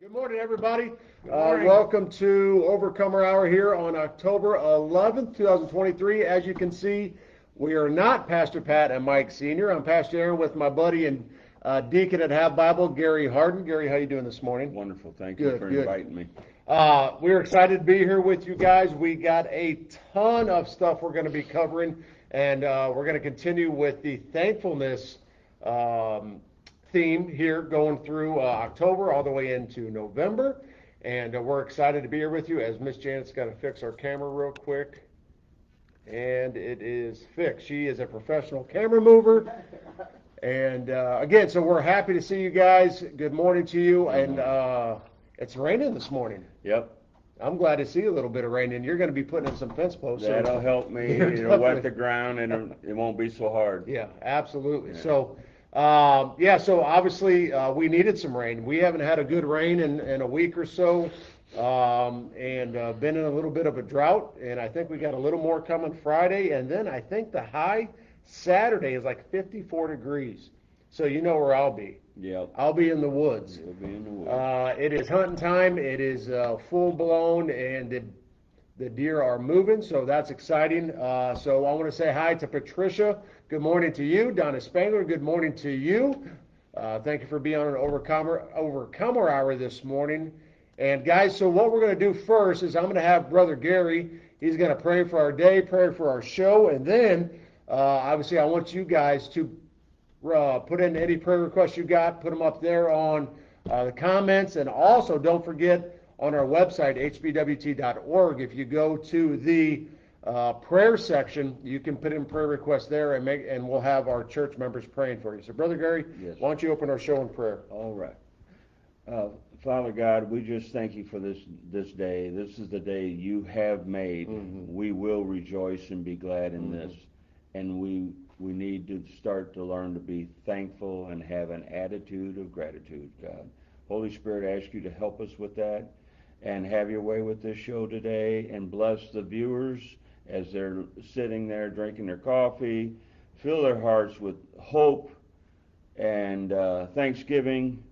Good morning, everybody. Uh, welcome to Overcomer Hour here on October 11th, 2023. As you can see, we are not Pastor Pat and Mike Senior. I'm Pastor Aaron with my buddy and uh, deacon at Have Bible, Gary Hardin. Gary, how you doing this morning? Wonderful. Thank you for good. inviting me. Uh, we're excited to be here with you guys. We got a ton of stuff we're going to be covering, and uh, we're going to continue with the thankfulness um, theme here going through uh, October all the way into November. And uh, we're excited to be here with you as Miss Janet's got to fix our camera real quick. And it is fixed. She is a professional camera mover. And uh, again, so we're happy to see you guys. Good morning to you. And uh, it's raining this morning. Yep. I'm glad to see a little bit of rain, and you're going to be putting in some fence posts. That'll help me. It'll wet the ground and it won't be so hard. Yeah, absolutely. Yeah. So, um, yeah, so obviously uh, we needed some rain. We haven't had a good rain in, in a week or so, um, and uh, been in a little bit of a drought. And I think we got a little more coming Friday, and then I think the high Saturday is like 54 degrees. So you know where I'll be. Yeah, I'll be in the woods. It'll be in the woods. Uh, it is hunting time. It is uh, full blown, and the, the deer are moving, so that's exciting. Uh, so I want to say hi to Patricia. Good morning to you, Donna Spangler. Good morning to you. Uh, thank you for being on an overcomer overcomer hour this morning. And guys, so what we're going to do first is I'm going to have Brother Gary. He's going to pray for our day, pray for our show, and then uh, obviously I want you guys to uh, put in any prayer requests you got, put them up there on uh, the comments, and also don't forget on our website hbwt.org. If you go to the uh, prayer section, you can put in prayer requests there, and make and we'll have our church members praying for you. So, Brother Gary, Yes. why don't you open our show in prayer? All right. Uh, Father God, we just thank you for this this day. This is the day you have made. Mhm. We will rejoice and be glad in Mhm. this. And we we need to start to learn to be thankful and have an attitude of gratitude, God. Holy Spirit, I ask you to help us with that and have your way with this show today and bless the viewers as they're sitting there drinking their coffee. Fill their hearts with hope and uh, thanksgiving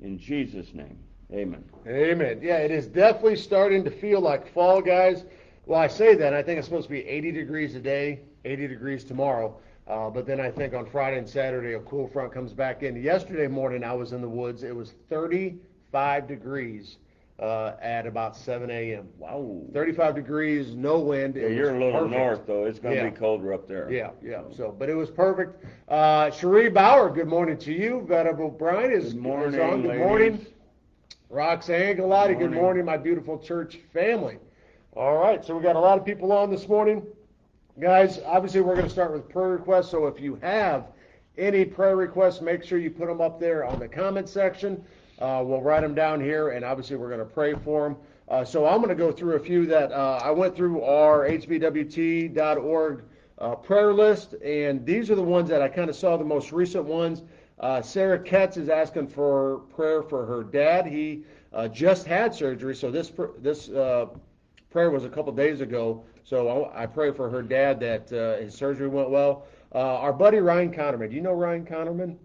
in Jesus' name. Amen. Amen. Yeah, it is definitely starting to feel like fall, guys. Well, I say that, I think it's supposed to be 80 degrees today, 80 degrees tomorrow. Uh, but then I think on Friday and Saturday, a cool front comes back in. Yesterday morning, I was in the woods. It was 35 degrees uh, at about 7 a.m. Wow. 35 degrees, no wind. Yeah, you're a little perfect. north though. It's going to Yeah. be colder up there. Yeah, yeah. So, but it was perfect. Uh, Cherie Bauer, good morning to you. Venerable Brian is, Good morning. is on. Good ladies. morning. Roxanne Galati, good Morning. morning, my beautiful church family. All right, so we got a lot of people on this morning. Guys, obviously we're going to start with prayer requests, so if you have any prayer requests, make sure you put them up there on the comment section. Uh, we'll write them down here, and obviously we're going to pray for them. Uh, so I'm going to go through a few that uh, I went through our hbwt.org uh, prayer list, and these are the ones that I kind of saw the most recent ones. Uh, Sarah Ketz is asking for prayer for her dad. He uh, just had surgery, so this this prayer was a couple days ago. So I, I pray for her dad that his surgery went well. Our buddy Ryan Connerman. Do you know Ryan Connerman?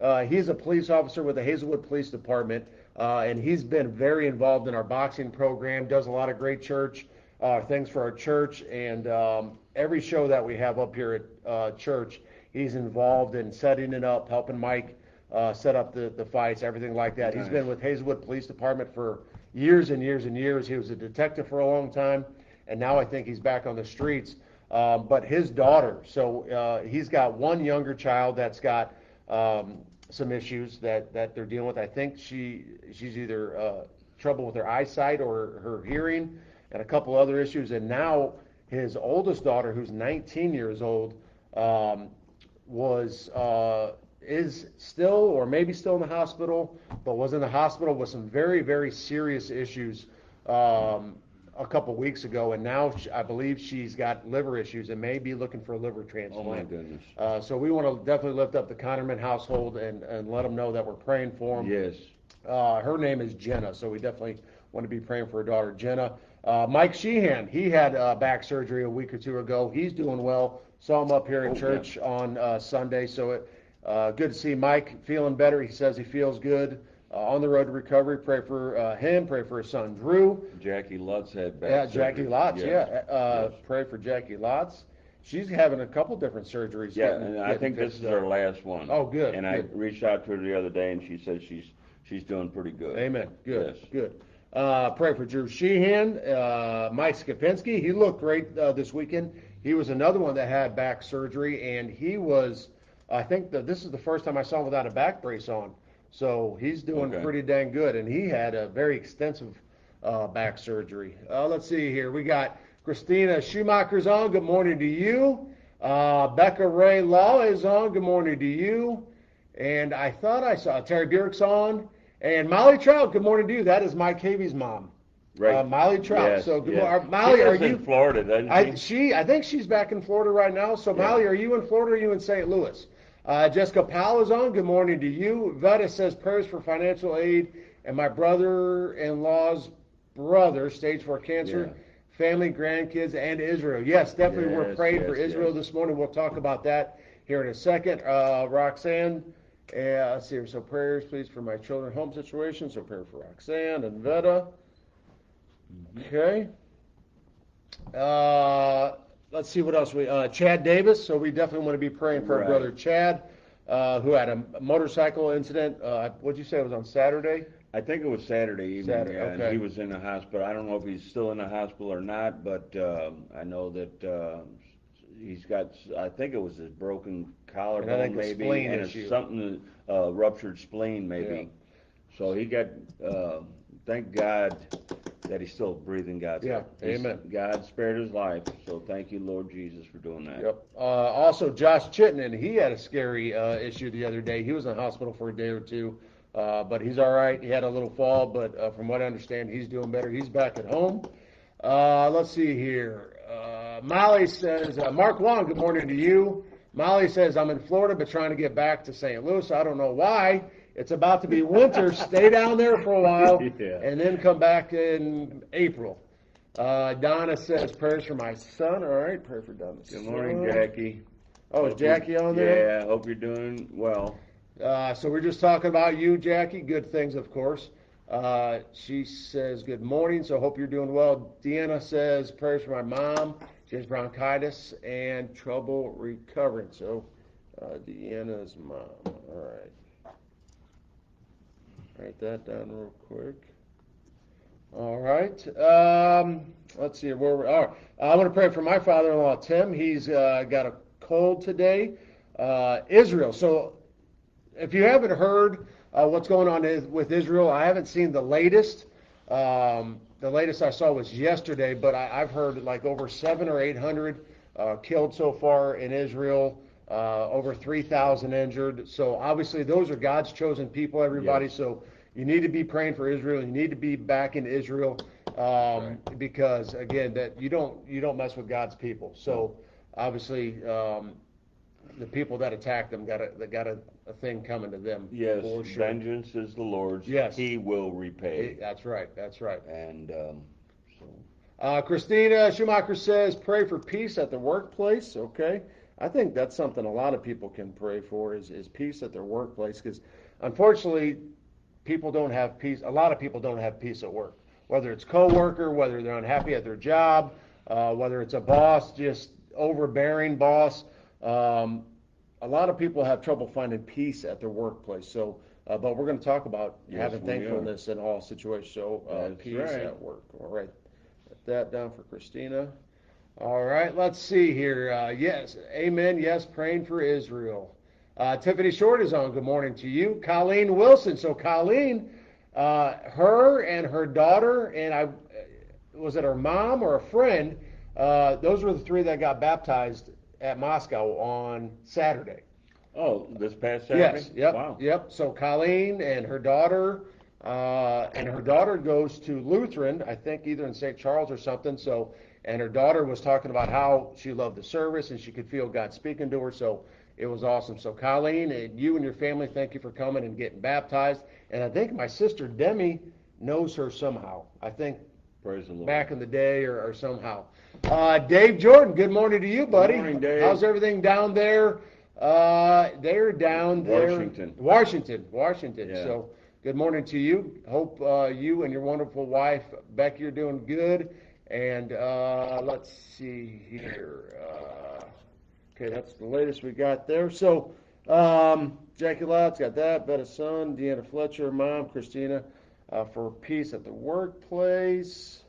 Uh, he's a police officer with the Hazelwood Police Department, uh, and he's been very involved in our boxing program. Does a lot of great church uh, things for our church, and um, every show that we have up here at uh, church, he's involved in setting it up, helping Mike uh, set up the, the fights, everything like that. He's been with Hazelwood Police Department for years and years and years. He was a detective for a long time, and now I think he's back on the streets. Um, but his daughter, so uh, he's got one younger child that's got um, some issues that, that they're dealing with. I think she she's either uh, trouble with her eyesight or her hearing, and a couple other issues. And now his oldest daughter, who's 19 years old, um, was uh, is still or maybe still in the hospital, but was in the hospital with some very very serious issues um, a couple weeks ago, and now sh- I believe she's got liver issues and may be looking for a liver Oh transplant. my goodness. Uh, so we want to definitely lift up the Connerman household and, and let them know that we're praying for them. Yes. Uh, her name is Jenna, so we definitely want to be praying for her daughter Jenna. Uh, Mike Sheehan, he had uh, back surgery a week or two ago. He's doing well. Saw him up here in Oh, church on uh, Sunday, so it, uh, good to see Mike feeling better. He says he feels good. Uh, on the road to recovery. Pray for uh, him. Pray for his son Drew. Jackie Lutz had back Yeah, Jackie surgery. Lotz. Yes. Yeah, uh, Yes. pray for Jackie Lotz. She's having a couple different surgeries. Yeah, getting- and I think this is her last one. Oh, good, And I reached out to her the other day, and she said she's she's doing pretty good. Amen. Good. Yes. Good. Uh, pray for Drew Sheehan, uh, Mike Skapinski. He looked great uh, this weekend. He was another one that had back surgery, and he was. I think that this is the first time I saw him without a back brace on. So he's doing Okay. pretty dang good, and he had a very extensive uh, back surgery. Uh, let's see here. We got Christina Schumacher's on. Good morning to you. Uh, Becca Ray Law is on. Good morning to you. And I thought I saw Terry Bjork's on. And Molly Trout, good morning to you. That is Mike Cavy's mom. Right. Uh, Molly Trout. Yes, so good yes. morning. Molly, are you? in Florida, doesn't I, she? she, I think she's back in Florida right now. So, Yeah. Molly, are you in Florida or are you in St. Louis? Uh, Jessica Powell is on. Good morning to you. Veta says prayers for financial aid and my brother-in-law's brother, stage four cancer, Yeah. family, grandkids, and Israel. Yes, definitely. we're praying yes, for Israel yes. this morning. We'll talk about that here in a second. Uh, Roxanne, uh, let's see here. So prayers, please, for my children home situation. So prayer for Roxanne and Veta. Okay. Uh, let's see what else we. Uh, Chad Davis. So we definitely want to be praying for our brother Chad, uh, who had a motorcycle incident. Uh, what'd you say it was on Saturday? I think it was Saturday evening, Saturday, yeah, and he was in the hospital. I don't know if he's still in the hospital or not, but um, I know that uh, he's got. I think it was his broken collarbone, maybe, and issue. something uh, ruptured spleen, maybe. Yeah. So he got. Uh, thank God that he's still breathing. God's Yeah, He's- amen. God spared his life, so thank you, Lord Jesus, for doing that. Yep. Uh, also, Josh Chittenden, he had a scary uh, issue the other day. He was in the hospital for a day or two, uh, but he's all right. He had a little fall, but uh, from what I understand, he's doing better. He's back at home. Uh, let's see here. Uh, Molly says, uh, Mark Long, good morning to you. Molly says, I'm in Florida, but trying to get back to St. Louis. I don't know why. It's about to be winter. Stay down there for a while Yeah. and then come back in April. Uh, Donna says, prayers for my son. All right, pray for Donna. Good morning, son. Jackie. Oh, is Hope you- Jackie on there? Yeah, hope you're doing well. Uh, so we're just talking about you, Jackie. Good things, of course. Uh, she says, good morning, so hope you're doing well. Deanna says, prayers for my mom. She has bronchitis and trouble recovering. So, uh, Deanna's mom. All right. Write that down real quick. All right. Um, let's see where we are. I want to pray for my father-in-law Tim. He's uh, got a cold today. Uh, Israel. So, if you haven't heard uh, what's going on with Israel, I haven't seen the latest. Um, the latest I saw was yesterday, but I, I've heard like over seven or eight hundred uh, killed so far in Israel. Uh, over 3,000 injured. So obviously, those are God's chosen people, everybody. So you need to be praying for Israel. You need to be back in Israel um, because again, that you don't you don't mess with God's people. So obviously, um, the people that attack them got a they got a, a thing coming to them. Yes, for sure. vengeance is the Lord's. Yes. He will repay. That's right. That's right. And um, so, Uh, Christina Schumacher says, pray for peace at the workplace. Okay. I think that's something a lot of people can pray for is, is peace at their workplace because unfortunately people don't have peace. A lot of people don't have peace at work, whether it's coworker, whether they're unhappy at their job, uh, whether it's a boss, just overbearing boss. Um, a lot of people have trouble finding peace at their workplace. So, uh, but we're going to talk about Yes, having we are. thankfulness in all situations. So, uh, peace right. at work. All right. Put that down for Christina. All right, let's see here. Uh, yes, amen. Yes, praying for Israel. Uh, Tiffany Short is on. Good morning to you. Colleen Wilson. So, Colleen, uh, her and her daughter, and I was it her mom or a friend? Uh, those were the three that got baptized at Moscow on Saturday. oh, this past Saturday. Yes. Yep. Wow. Yep. So Colleen and her daughter, uh, and her daughter goes to Lutheran, I think either in St. Charles or something. So, and her daughter was talking about how she loved the service and she could feel God speaking to her. So it was awesome. So Colleen and you and your family, thank you for coming and getting baptized. And I think my sister Demi knows her somehow. I think Praise the Lord. back in the day or, or somehow. Uh, Dave Jordan, good morning to you, buddy. morning, Dave. How's everything down there? Uh, they're down there. Washington. Washington, Washington. Yeah. So good morning to you. Hope uh, you and your wonderful wife, Becky, are doing good. And uh, let's see here. Uh, okay, that's the latest we got there. So, um, Jackie Loud's got that. Betta's son, Deanna Fletcher, mom, Christina, uh, for peace at the workplace.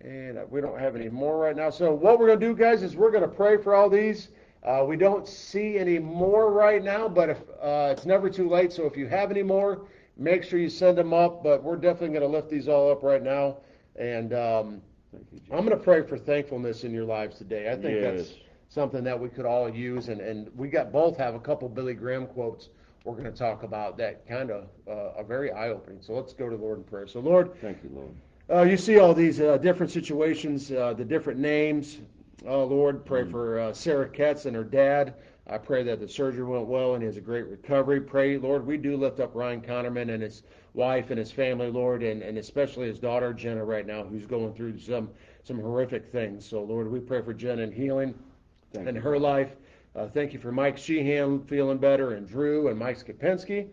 And uh, we don't have any more right now. So, what we're going to do, guys, is we're going to pray for all these. Uh, we don't see any more right now, but if uh, it's never too late. So, if you have any more, make sure you send them up. But we're definitely going to lift these all up right now. And um, Thank you, Jesus. I'm going to pray for thankfulness in your lives today. I think Yes. that's something that we could all use, and, and we got both have a couple Billy Graham quotes we're going to talk about that kind of uh, are very eye opening. So let's go to the Lord in prayer. So Lord, Thank you, Lord. uh, you see all these uh, different situations, uh, the different names. Oh Lord, pray for uh, Sarah Ketz and her dad. I pray that the surgery went well and he has a great recovery. Pray, Lord, we do lift up Ryan Connerman and his wife and his family, Lord, and, and especially his daughter Jenna right now, who's going through some some horrific things. So Lord, we pray for Jenna and healing Thank in you. her life. Uh, thank you for Mike Sheehan feeling better and Drew and Mike Skopinski.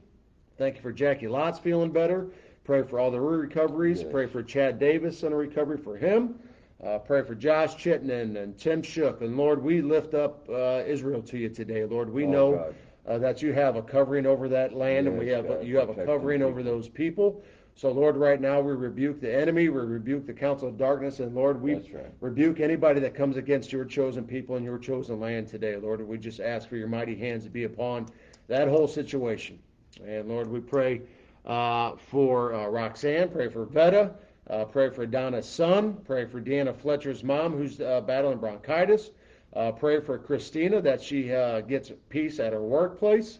Thank you for Jackie Lotz feeling better. Pray for all the recoveries. Yes. Pray for Chad Davis and a recovery for him. Uh, pray for Josh Chittenden and Tim Shook. And Lord, we lift up uh, Israel to you today. Lord, we Oh, know uh, that you have a covering over that land, and we have God, you have a covering over those people. So Lord, right now we rebuke the enemy, we rebuke the council of darkness, and Lord, we right. rebuke anybody that comes against your chosen people and your chosen land today. Lord, we just ask for your mighty hands to be upon that whole situation. And Lord, we pray uh, for uh, Roxanne, pray for Vetta, uh, pray for Donna's son, pray for Deanna Fletcher's mom who's uh, battling bronchitis. Uh, pray for Christina that she uh, gets peace at her workplace.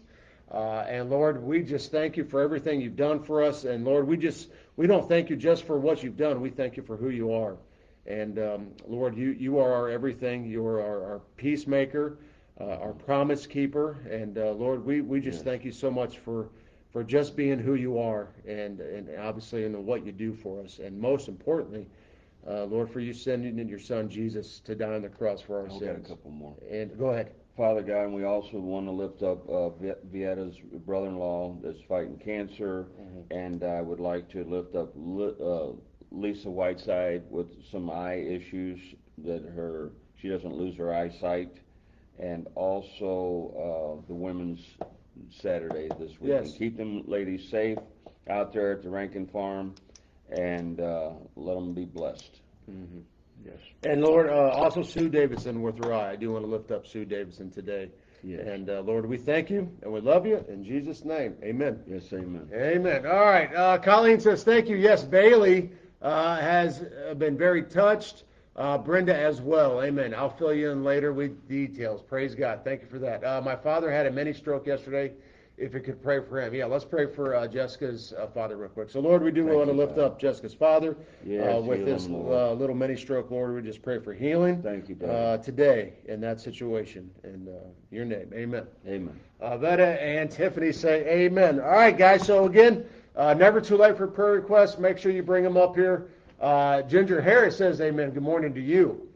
Uh, and Lord, we just thank you for everything you've done for us. And Lord, we just we don't thank you just for what you've done. We thank you for who you are. And um, Lord, you you are our everything. You are our, our peacemaker, uh, our promise keeper. And uh, Lord, we, we just Yes. thank you so much for for just being who you are, and and obviously in what you do for us. And most importantly, uh, Lord, for you sending in your Son Jesus to die on the cross for our I've got a couple more. And go ahead. Father God, and we also want to lift up uh, Vi- Vietta's brother-in-law that's fighting cancer, and I would like to lift up Li- uh, Lisa Whiteside with some eye issues that her she doesn't lose her eyesight, and also uh, the women's Saturday this week. Yes. And keep them ladies safe out there at the Rankin Farm, and uh, let them be blessed. Yes. And Lord, uh, also Sue Davidson with her eye. I do want to lift up Sue Davidson today. Yes. And uh, Lord, we thank you and we love you in Jesus' name. Amen. Yes, Amen. Amen. All right. Uh, Colleen says, thank you. Yes, Bailey uh, has uh, been very touched. Uh, Brenda as well. Amen. I'll fill you in later with details. Praise God. Thank you for that. Uh, my father had a mini stroke yesterday. If you could pray for him. Yeah, let's pray for uh, Jessica's uh, father real quick. So, Lord, we do Thank want to lift God. up Jessica's father Yes, uh, with this him, uh, little mini stroke. Lord, we just pray for healing Thank you, God. uh, today in that situation. In uh, your name. Amen. Amen. Uh, Vetta and Tiffany say amen. All right, guys. So again, uh, never too late for prayer requests. Make sure you bring them up here. Uh, Ginger Harris says amen. Good morning to you.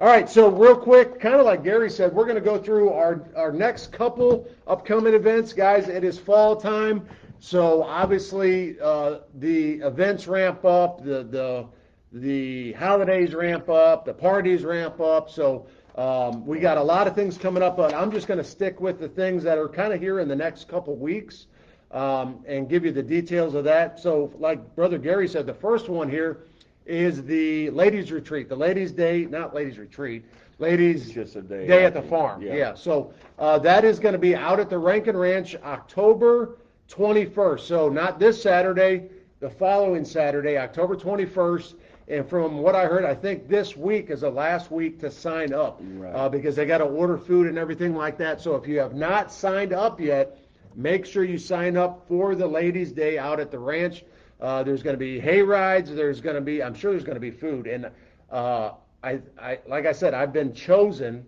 All right. So real quick, kind of like Gary said, we're going to go through our our next couple upcoming events, guys. It is fall time, so obviously uh, the events ramp up, the the the holidays ramp up, the parties ramp up. So um, we got a lot of things coming up, but I'm just going to stick with the things that are kind of here in the next couple weeks um, and give you the details of that. So, like Brother Gary said, the first one here is the ladies' retreat, the ladies' day, not ladies' retreat, ladies' just a day. day at the farm. Yeah. So uh, that is going to be out at the Rankin Ranch October 21st. So not this Saturday, the following Saturday, October 21st. And from what I heard, I think this week is the last week to sign up Right. uh, because they got to order food and everything like that. So if you have not signed up yet, make sure you sign up for the Ladies' Day out at the ranch. Uh, there's going to be hay rides. There's going to be, I'm sure there's going to be food. And uh, I, I, like I said, I've been chosen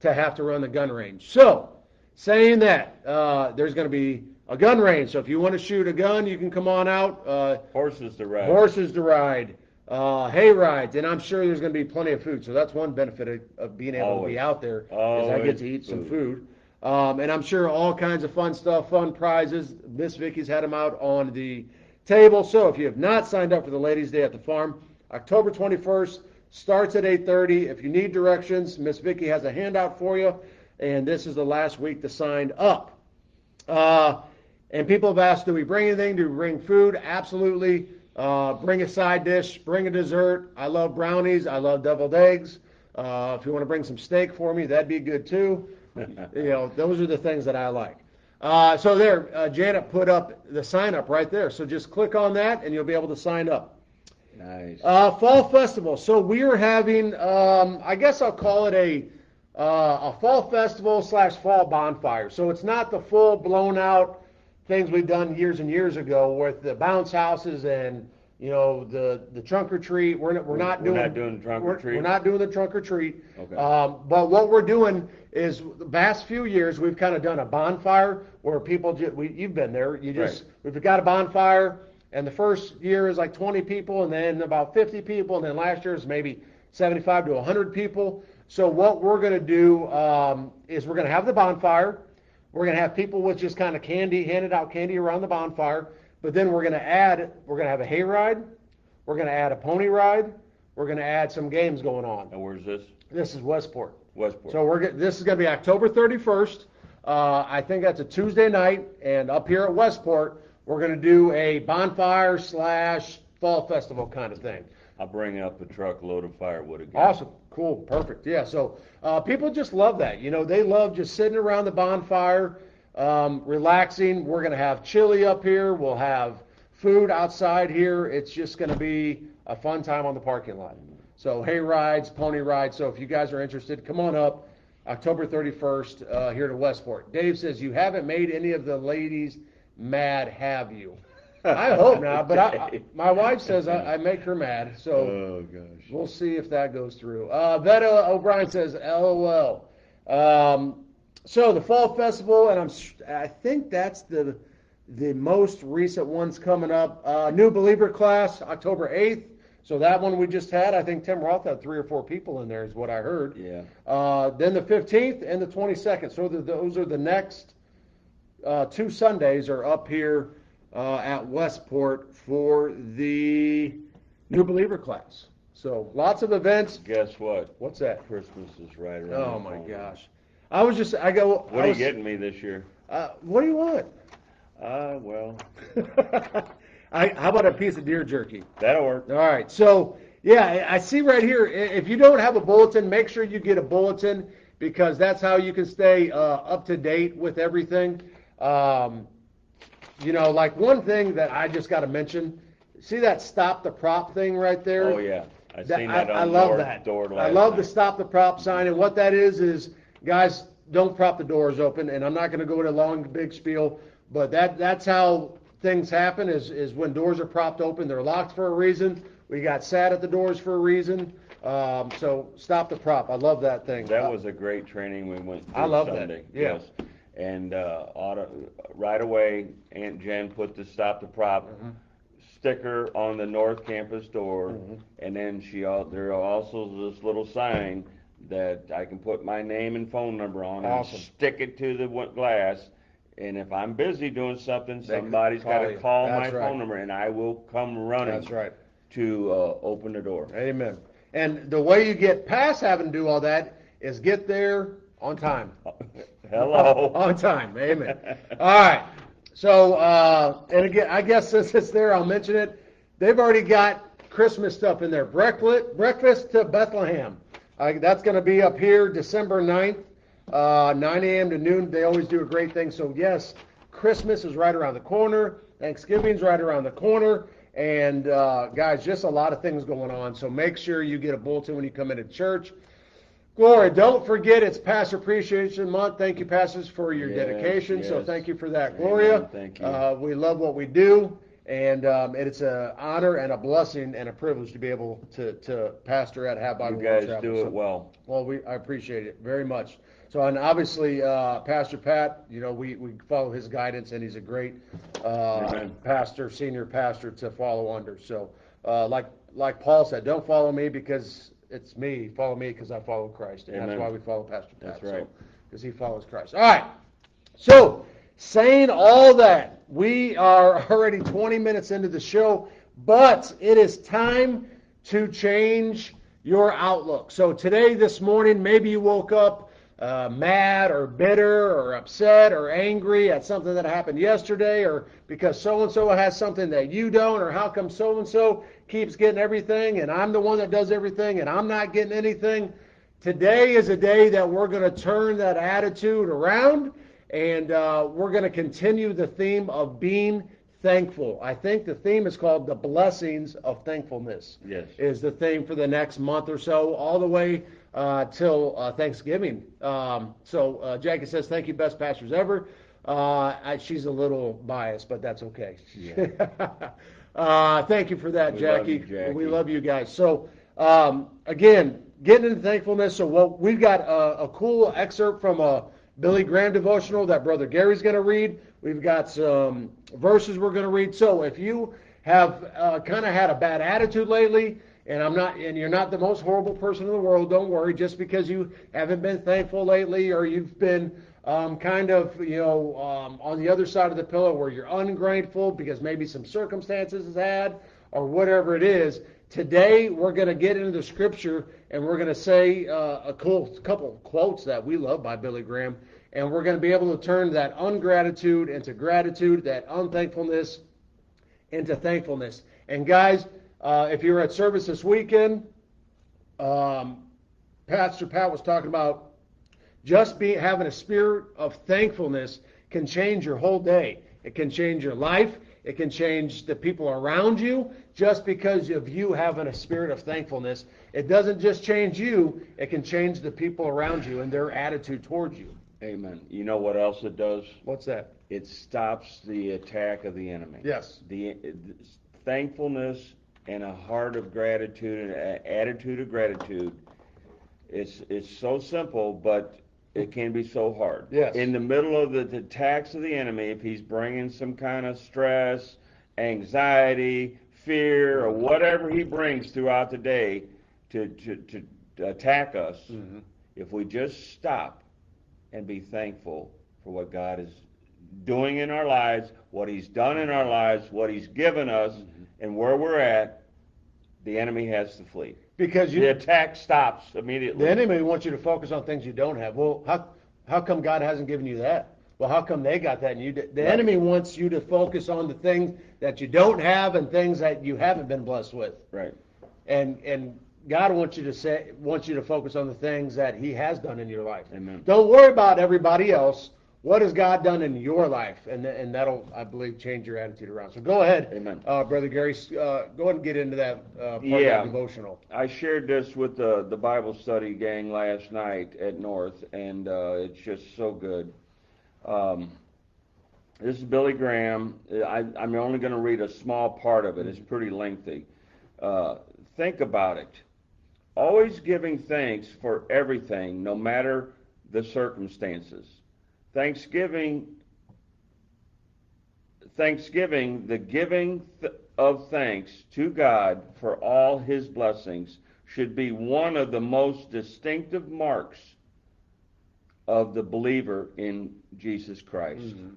to have to run the gun range. So, saying that, uh, there's going to be a gun range. So if you want to shoot a gun, you can come on out. Uh, Horses to ride. horses to ride, uh, hay rides, and I'm sure there's going to be plenty of food. So that's one benefit of, of being able to be out there is I get to eat some food. Um, and I'm sure all kinds of fun stuff, fun prizes. Miss Vicky's had them out on the table. So if you have not signed up for the Ladies' Day at the farm, October 21st starts at 8:30. If you need directions, Miss Vicky has a handout for you, and this is the last week to sign up. Uh, and people have asked, do we bring anything? Do we bring food? Absolutely. Uh, bring a side dish. Bring a dessert. I love brownies. I love deviled eggs. Uh, if you want to bring some steak for me, that'd be good too. you know, those are the things that I like. Uh, so there, uh, Janet put up the sign up right there. So just click on that and you'll be able to sign up. Nice. Uh, fall festival. So we are having, um, I guess I'll call it a uh, a fall festival slash fall bonfire. So it's not the full blown out things we've done years and years ago with the bounce houses and you know the the trunk or treat. We're not, we're not We're doing not doing trunk or treat? We're not doing the trunk or treat. Okay. Um, but what we're doing is the past few years we've kind of done a bonfire where people ju- we, you've been there. You just we've got a bonfire and the first year is like 20 people and then about 50 people and then last year is maybe 75 to 100 people. So what we're going to do um, is we're going to have the bonfire. We're going to have people with just kind of candy, handed out candy around the bonfire. But then we're going to add, we're going to have a hayride. We're going to add a pony ride. We're going to add some games going on. And where's this? This is Westport. Westport. So we're this is going to be October 31st. Uh, I think that's a Tuesday night, and up here at Westport, we're going to do a bonfire slash fall festival kind of thing. I'll bring up a truckload of firewood again. Awesome, cool, perfect. Yeah, so uh, people just love that. You know, they love just sitting around the bonfire, um, relaxing. We're going to have chili up here. We'll have food outside here. It's just going to be a fun time on the parking lot. So hay rides, pony rides. So if you guys are interested, come on up. October 31st uh, here to Westport. Dave says you haven't made any of the ladies mad, have you? I hope not, but I, I, my wife says I, I make her mad. So Oh, gosh. We'll see if that goes through. Uh, Veta O'Brien says, "LOL." Um, so the fall festival, and I'm I think that's the the most recent ones coming up. Uh, New Believer class, October 8th. So that one we just had. I think Tim Roth had three or four people in there, is what I heard. Yeah. Uh, then the 15th and the 22nd. So the, those are the next uh, two Sundays are up here uh, at Westport for the New Believer class. So lots of events. Guess what? What's that? Christmas is right around Oh my gosh! I was just I go. What I are you getting me this year? Uh, what do you want? Uh, well, I, how about a piece of deer jerky? that'll work. All right. So, yeah, I see right here. If you don't have a bulletin, make sure you get a bulletin because that's how you can stay uh, up to date with everything. Um, you know, like one thing that I just got to mention. See that stop the prop thing right there? Oh, yeah. I seen that I, on I love door, that. door I love the stop the prop sign, and what that is is, guys, don't prop the doors open. And I'm not going to go into a long big spiel, but that that's how things happen. Is is when doors are propped open, they're locked for a reason. We got sat at the doors for a reason. Um, so stop the prop. I love that thing. That was a great training we went through I love that. Sunday. Yeah. Yes. And uh, auto, right away, Aunt Jen put the stop the prop Mm-hmm. sticker on the north campus door, Mm-hmm. and then she there also this little sign that I can put my name and phone number on Awesome. and stick it to the glass. And if I'm busy doing something, They somebody's got to call my right. phone number, and I will come running That's right. to uh, open the door. Amen. And the way you get past having to do all that is get there on time. Hello. On time. Amen. All right. So, uh, and again, I guess since it's there, I'll mention it. They've already got Christmas stuff in there. Breakfast, breakfast to Bethlehem. Uh, that's going to be up here December 9th, uh, 9 a.m. to noon. They always do a great thing. So, yes, Christmas is right around the corner. Thanksgiving's right around the corner. And, uh, guys, just a lot of things going on. So make sure you get a bulletin when you come into church. Gloria, don't forget it's Pastor Appreciation Month. Thank you, pastors, for your Yes, dedication. So thank you for that, Amen. Gloria. Thank you. Uh, we love what we do, and um, it's an honor and a blessing and a privilege to be able to, to pastor at Have Bible You guys Chapel. do So- it well. well, we, I appreciate it very much. So, and obviously, uh, Pastor Pat, you know, we, we follow his guidance and he's a great, uh, pastor, senior pastor to follow under. So, uh, like, like Paul said, don't follow me because it's me. Follow me because I follow Christ. And that's why we follow Pastor Pat. That's right. So, because he follows Christ. All right. So, saying all that, we are already 20 minutes into the show, but it is time to change your outlook. So, today, this morning, maybe you woke up uh, mad or bitter or upset or angry at something that happened yesterday or because so and so has something that you don't or how come so and so keeps getting everything and I'm the one that does everything and I'm not getting anything. Today is a day that we're going to turn that attitude around and uh, we're going to continue the theme of being thankful. I think the theme is called the blessings of thankfulness. Yes. Is the theme for the next month or so, all the way uh, till uh, Thanksgiving. Um, so uh, Jackie says, "Thank you, best pastors ever." Uh, I, she's a little biased, but that's okay. Yeah. uh, thank you for that, We love Jackie. you, Jackie. We love you guys. So um, again, getting into thankfulness. So what we've got a, a cool excerpt from a Billy Graham devotional that Brother Gary's going to read. We've got some verses we're going to read. So if you have uh, kind of had a bad attitude lately, and I'm not, and you're not the most horrible person in the world, don't worry. Just because you haven't been thankful lately, or you've been um, kind of, you know, um, on the other side of the pillow where you're ungrateful because maybe some circumstances has had, or whatever it is. Today we're going to get into the scripture and we're going to say uh, a cool couple quotes that we love by Billy Graham, and we're going to be able to turn that ungratitude into gratitude, that unthankfulness into thankfulness. And guys, uh, if you're at service this weekend, um, Pastor Pat was talking about just be having a spirit of thankfulness can change your whole day. It can change your life. It can change the people around you just because of you having a spirit of thankfulness. It doesn't just change you, it can change the people around you and their attitude towards you. Amen. You know what else it does? What's that? It stops the attack of the enemy. Yes. The, thankfulness and a heart of gratitude and an attitude of gratitude. It's it's so simple, but it can be so hard. Yes. In the middle of the, the attacks of the enemy, if he's bringing some kind of stress, anxiety, fear, or whatever he brings throughout the day to to, to attack us, Mm-hmm. if we just stop and be thankful for what God is doing in our lives, what He's done in our lives, what He's given us, Mm-hmm. and where we're at, the enemy has to flee. Because The attack stops immediately. the enemy wants you to focus on things you don't have. Well, how how come God hasn't given you that? Well, how come they got that and you did? The Right. enemy wants you to focus on the things that you don't have and things that you haven't been blessed with. Right. and and God wants you to say wants you to focus on the things that He has done in your life. Amen. Don't worry about everybody else. What has God done in your life? And and that'll I believe change your attitude around. So go ahead, Amen. uh, brother Gary. Uh, go ahead and get into that uh, part Yeah. devotional. I shared this with the, the Bible study gang last night at North, and uh, it's just so good. Um, this is Billy Graham. I, I'm only going to read a small part of it. It's pretty lengthy. Uh, think about it. Always giving thanks for everything, no matter the circumstances. Thanksgiving, Thanksgiving, the giving th- of thanks to God for all His blessings, should be one of the most distinctive marks of the believer in Jesus Christ. Mm-hmm.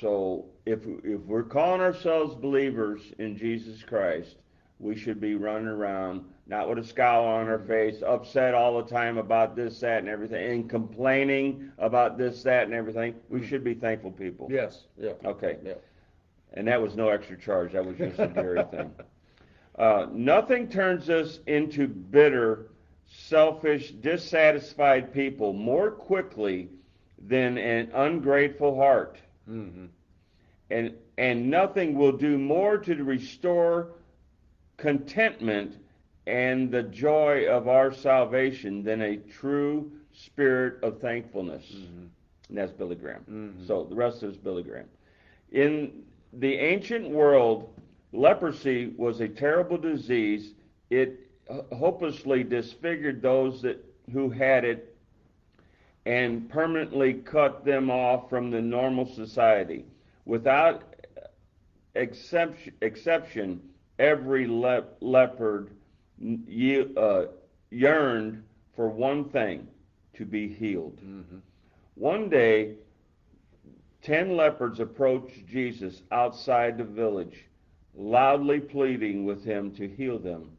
So if if we're calling ourselves believers in Jesus Christ, we should be running around not with a scowl on our face, upset all the time about this, that, and everything, and complaining about this, that, and everything. We should be thankful people. Yes. Yeah. Okay. Yeah. And that was no extra charge. That was just a Gary thing. Uh, nothing turns us into bitter, selfish, dissatisfied people more quickly than an ungrateful heart. Mm-hmm. And, and nothing will do more to restore contentment and the joy of our salvation than a true spirit of thankfulness. And that's Billy Graham. Mhm. So the rest is Billy Graham. In the ancient world, leprosy was a terrible disease. It hopelessly disfigured those that who had it and permanently cut them off from the normal society. Without exception, exception every le- leopard ye- uh, yearned for one thing to be healed. Mm-hmm. One day, ten lepers approached Jesus outside the village, loudly pleading with him to heal them.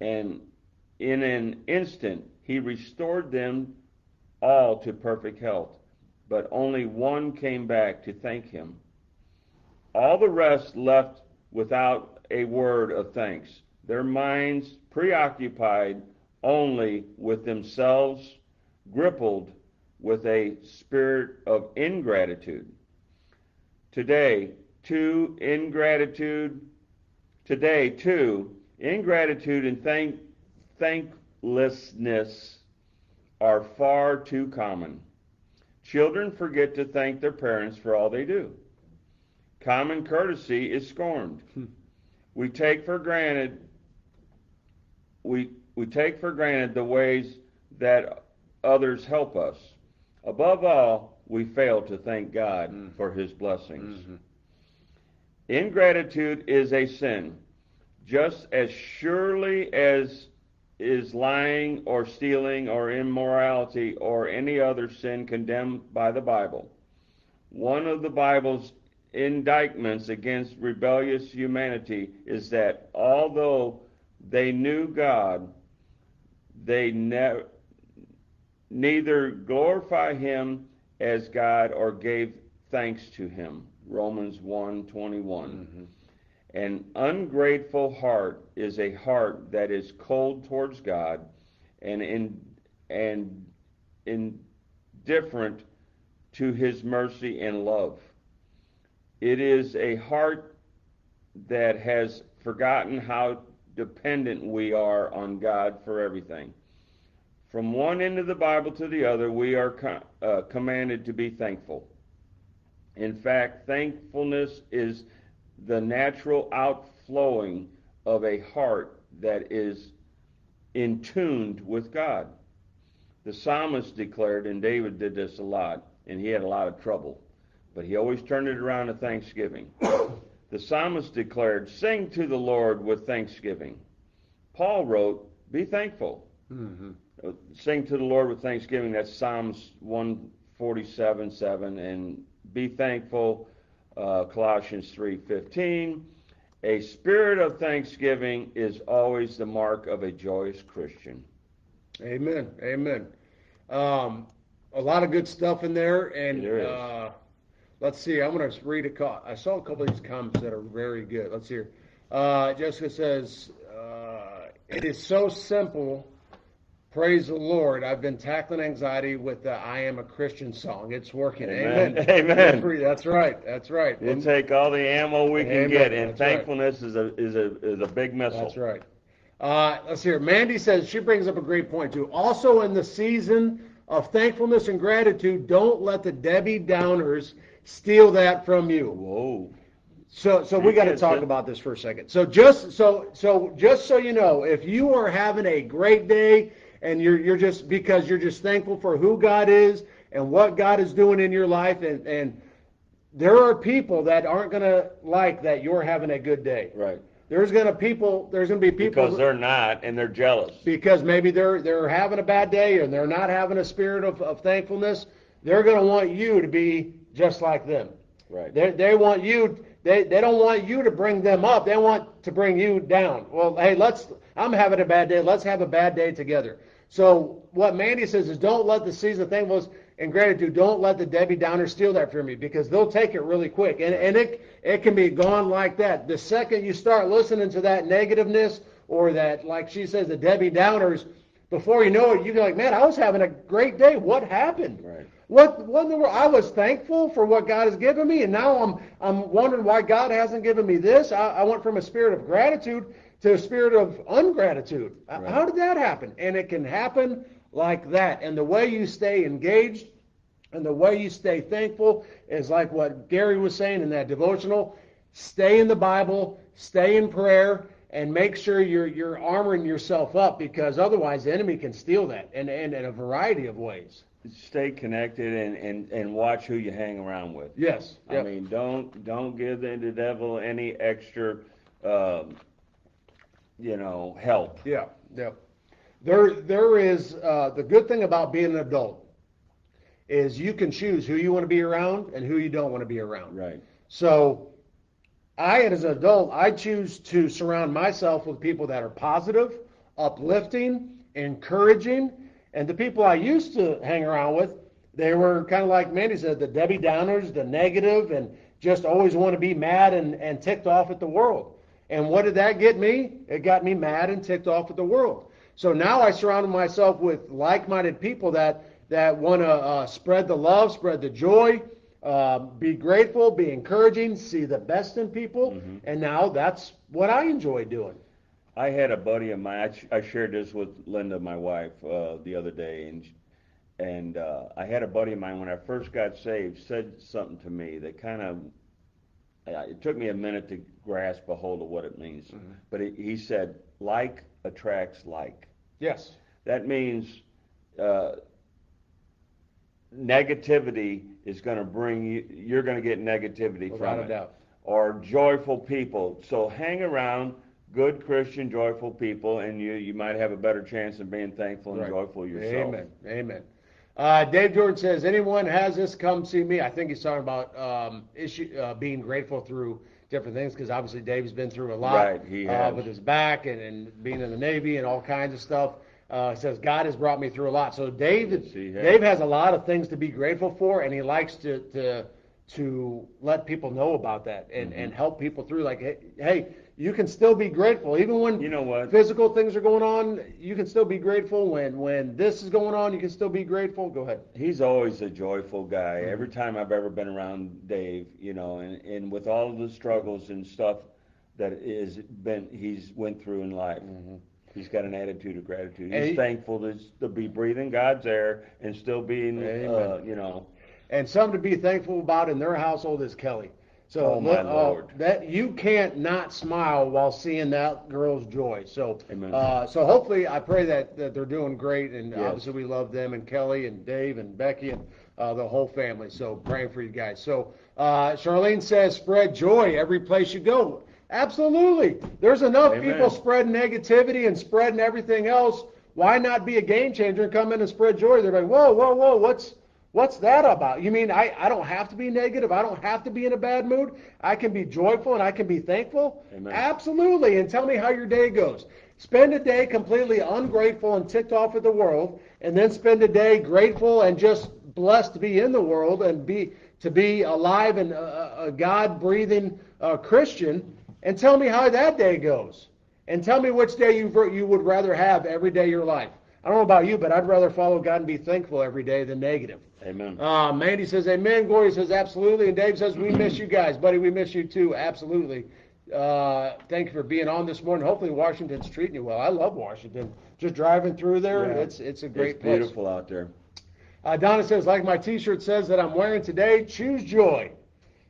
And in an instant, he restored them all to perfect health. But only one came back to thank him. All the rest left without a word of thanks, their minds preoccupied only with themselves, grappled with a spirit of ingratitude. Today, too, ingratitude, today, too, ingratitude and thank, thanklessness are far too common. Children forget to thank their parents for all they do. Common courtesy is scorned. Hmm. We take for granted we we take for granted the ways that others help us. Above all, we fail to thank God Mm. for his blessings. Mm-hmm. Ingratitude is a sin, just as surely as is lying or stealing or immorality or any other sin condemned by the Bible. One of the Bible's indictments against rebellious humanity is that although they knew God, they ne- neither glorify him as God or gave thanks to him. Romans 1:21. Mm-hmm. An ungrateful heart is a heart that is cold towards God and in and indifferent to his mercy and love. It is a heart that has forgotten how dependent we are on God for everything. From one end of the Bible to the other, we are uh, commanded to be thankful. In fact, thankfulness is the natural outflowing of a heart that is in tuned with God. The psalmist declared, and David did this a lot, and he had a lot of trouble, but he always turned it around to thanksgiving. the psalmist declared, Sing to the Lord with thanksgiving. Paul wrote, Be thankful. Mm-hmm. Sing to the Lord with thanksgiving. That's Psalms 147 7. And be thankful, uh, Colossians 3:15. A spirit of thanksgiving is always the mark of a joyous Christian. Amen. Amen. Um, a lot of good stuff in there, and There is. uh, let's see. I'm going to read a call. I saw a couple of these comments that are very good. Let's hear. Uh, Jessica says, uh, "It is so simple." Praise the Lord. I've been tackling anxiety with the "I Am a Christian" song. It's working. Amen. Amen. Amen. That's right. That's right. We'll take all the ammo we can Amen. get, and That's right. thankfulness is a is a is a big missile. That's right. Uh, let's hear. Mandy says she brings up a great point too. Also, in the season of thankfulness and gratitude, don't let the Debbie Downers steal that from you. Whoa. So, so we got to talk about this for a second. So, just so so just so you know, if you are having a great day and you're you're just because you're just thankful for who God is and what God is doing in your life, and and there are people that aren't going to like that you're having a good day. Right. There's going to people. There's going to be people Because they're not, and they're jealous. because maybe they're they're having a bad day and they're not having a spirit of, of thankfulness. They're going to want you to be just like them. Right. They they want you. They they don't want you to bring them up. They want to bring you down. Well, hey, let's. I'm having a bad day. Let's have a bad day together. So what Mandy says is, don't let the season of thankfulness and gratitude. Don't let the Debbie Downers steal that from you because they'll take it really quick, and and it it can be gone like that. The second you start listening to that negativeness or that, like she says, the Debbie Downers, before you know it, you go like, man, I was having a great day. What happened? Right. What what in the world? I was thankful for what God has given me, and now I'm I'm wondering why God hasn't given me this. I, I went from a spirit of gratitude to a spirit of ungratitude. Right. How did that happen? And it can happen like that. And the way you stay engaged and the way you stay thankful is like what Gary was saying in that devotional. Stay in the Bible, stay in prayer, and make sure you're you're armoring yourself up because otherwise the enemy can steal that and, and in a variety of ways. Stay connected and, and, and watch who you hang around with. Yes. I Yep. mean, don't don't give the, the devil any extra, um, you know, help. Yeah, yeah. There, there is uh, the good thing about being an adult is you can choose who you want to be around and who you don't want to be around. Right. So, I, as an adult, I choose to surround myself with people that are positive, uplifting, encouraging, and the people I used to hang around with, they were kind of like Mandy said, the Debbie Downers, the negative, and just always want to be mad and, and ticked off at the world. And what did that get me? It got me mad and ticked off at the world. So now I surround myself with like-minded people that that want to uh, spread the love, spread the joy, uh, be grateful, be encouraging, see the best in people, Mm-hmm. and now that's what I enjoy doing. I had a buddy of mine. I, sh- I shared this with Linda, my wife, uh, the other day, and and uh, I had a buddy of mine when I first got saved said something to me that kind of it took me a minute to grasp a hold of what it means. But it, he said, "Like attracts like." Yes. That means uh, negativity is going to bring you. You're going to get negativity Without from a it doubt. or joyful people. So hang around good Christian, joyful people, and you you might have a better chance of being thankful and Right. joyful yourself. Amen. Amen. Uh, Dave Jordan says, anyone has this, come see me. I think he's talking about um, issue uh, being grateful through different things because obviously Dave's been through a lot Right, he uh, has. with his back and, and being in the Navy and all kinds of stuff. Uh, he says God has brought me through a lot. So Dave, has. Dave has a lot of things to be grateful for, and he likes to to to let people know about that and, Mm-hmm. and help people through. Like, hey, hey, you can still be grateful even when You know what? physical things are going on. You can still be grateful when when this is going on. You can still be grateful. Go ahead. He's always a joyful guy. Mm-hmm. Every time I've ever been around Dave, you know, and, and with all of the struggles and stuff that is been he's went through in life. He's got an attitude of gratitude. He's he- thankful to, to be breathing God's air and still being, uh, you know, And something to be thankful about in their household is Kelly. So Oh, Lord. that you can't not smile while seeing that girl's joy. So uh, so hopefully I pray that, that they're doing great and Yes. obviously we love them and Kelly and Dave and Becky and uh, the whole family. So praying for you guys. So uh, Charlene says spread joy every place you go. Absolutely. There's enough Amen. people spreading negativity and spreading everything else. Why not be a game changer and come in and spread joy? They're like, whoa, whoa, whoa, what's what's that about? You mean I, I don't have to be negative? I don't have to be in a bad mood? I can be joyful and I can be thankful? Amen. Absolutely. And tell me how your day goes. Spend a day completely ungrateful and ticked off at the world, and then spend a day grateful and just blessed to be in the world and be to be alive and a, a God breathing uh, Christian. And tell me how that day goes. And tell me which day you you would rather have every day of your life. I don't know about you, but I'd rather follow God and be thankful every day than negative. amen. Uh, Mandy says, Amen. Glory says, Absolutely. And Dave says, We miss you guys. Buddy, we miss you too. Absolutely. Uh, thank you for being on this morning. Hopefully, Washington's treating you well. I love Washington. Just driving through there, Yeah. it's it's a great it's place. beautiful out there. Uh, Donna says, like my T-shirt says that I'm wearing today, choose joy.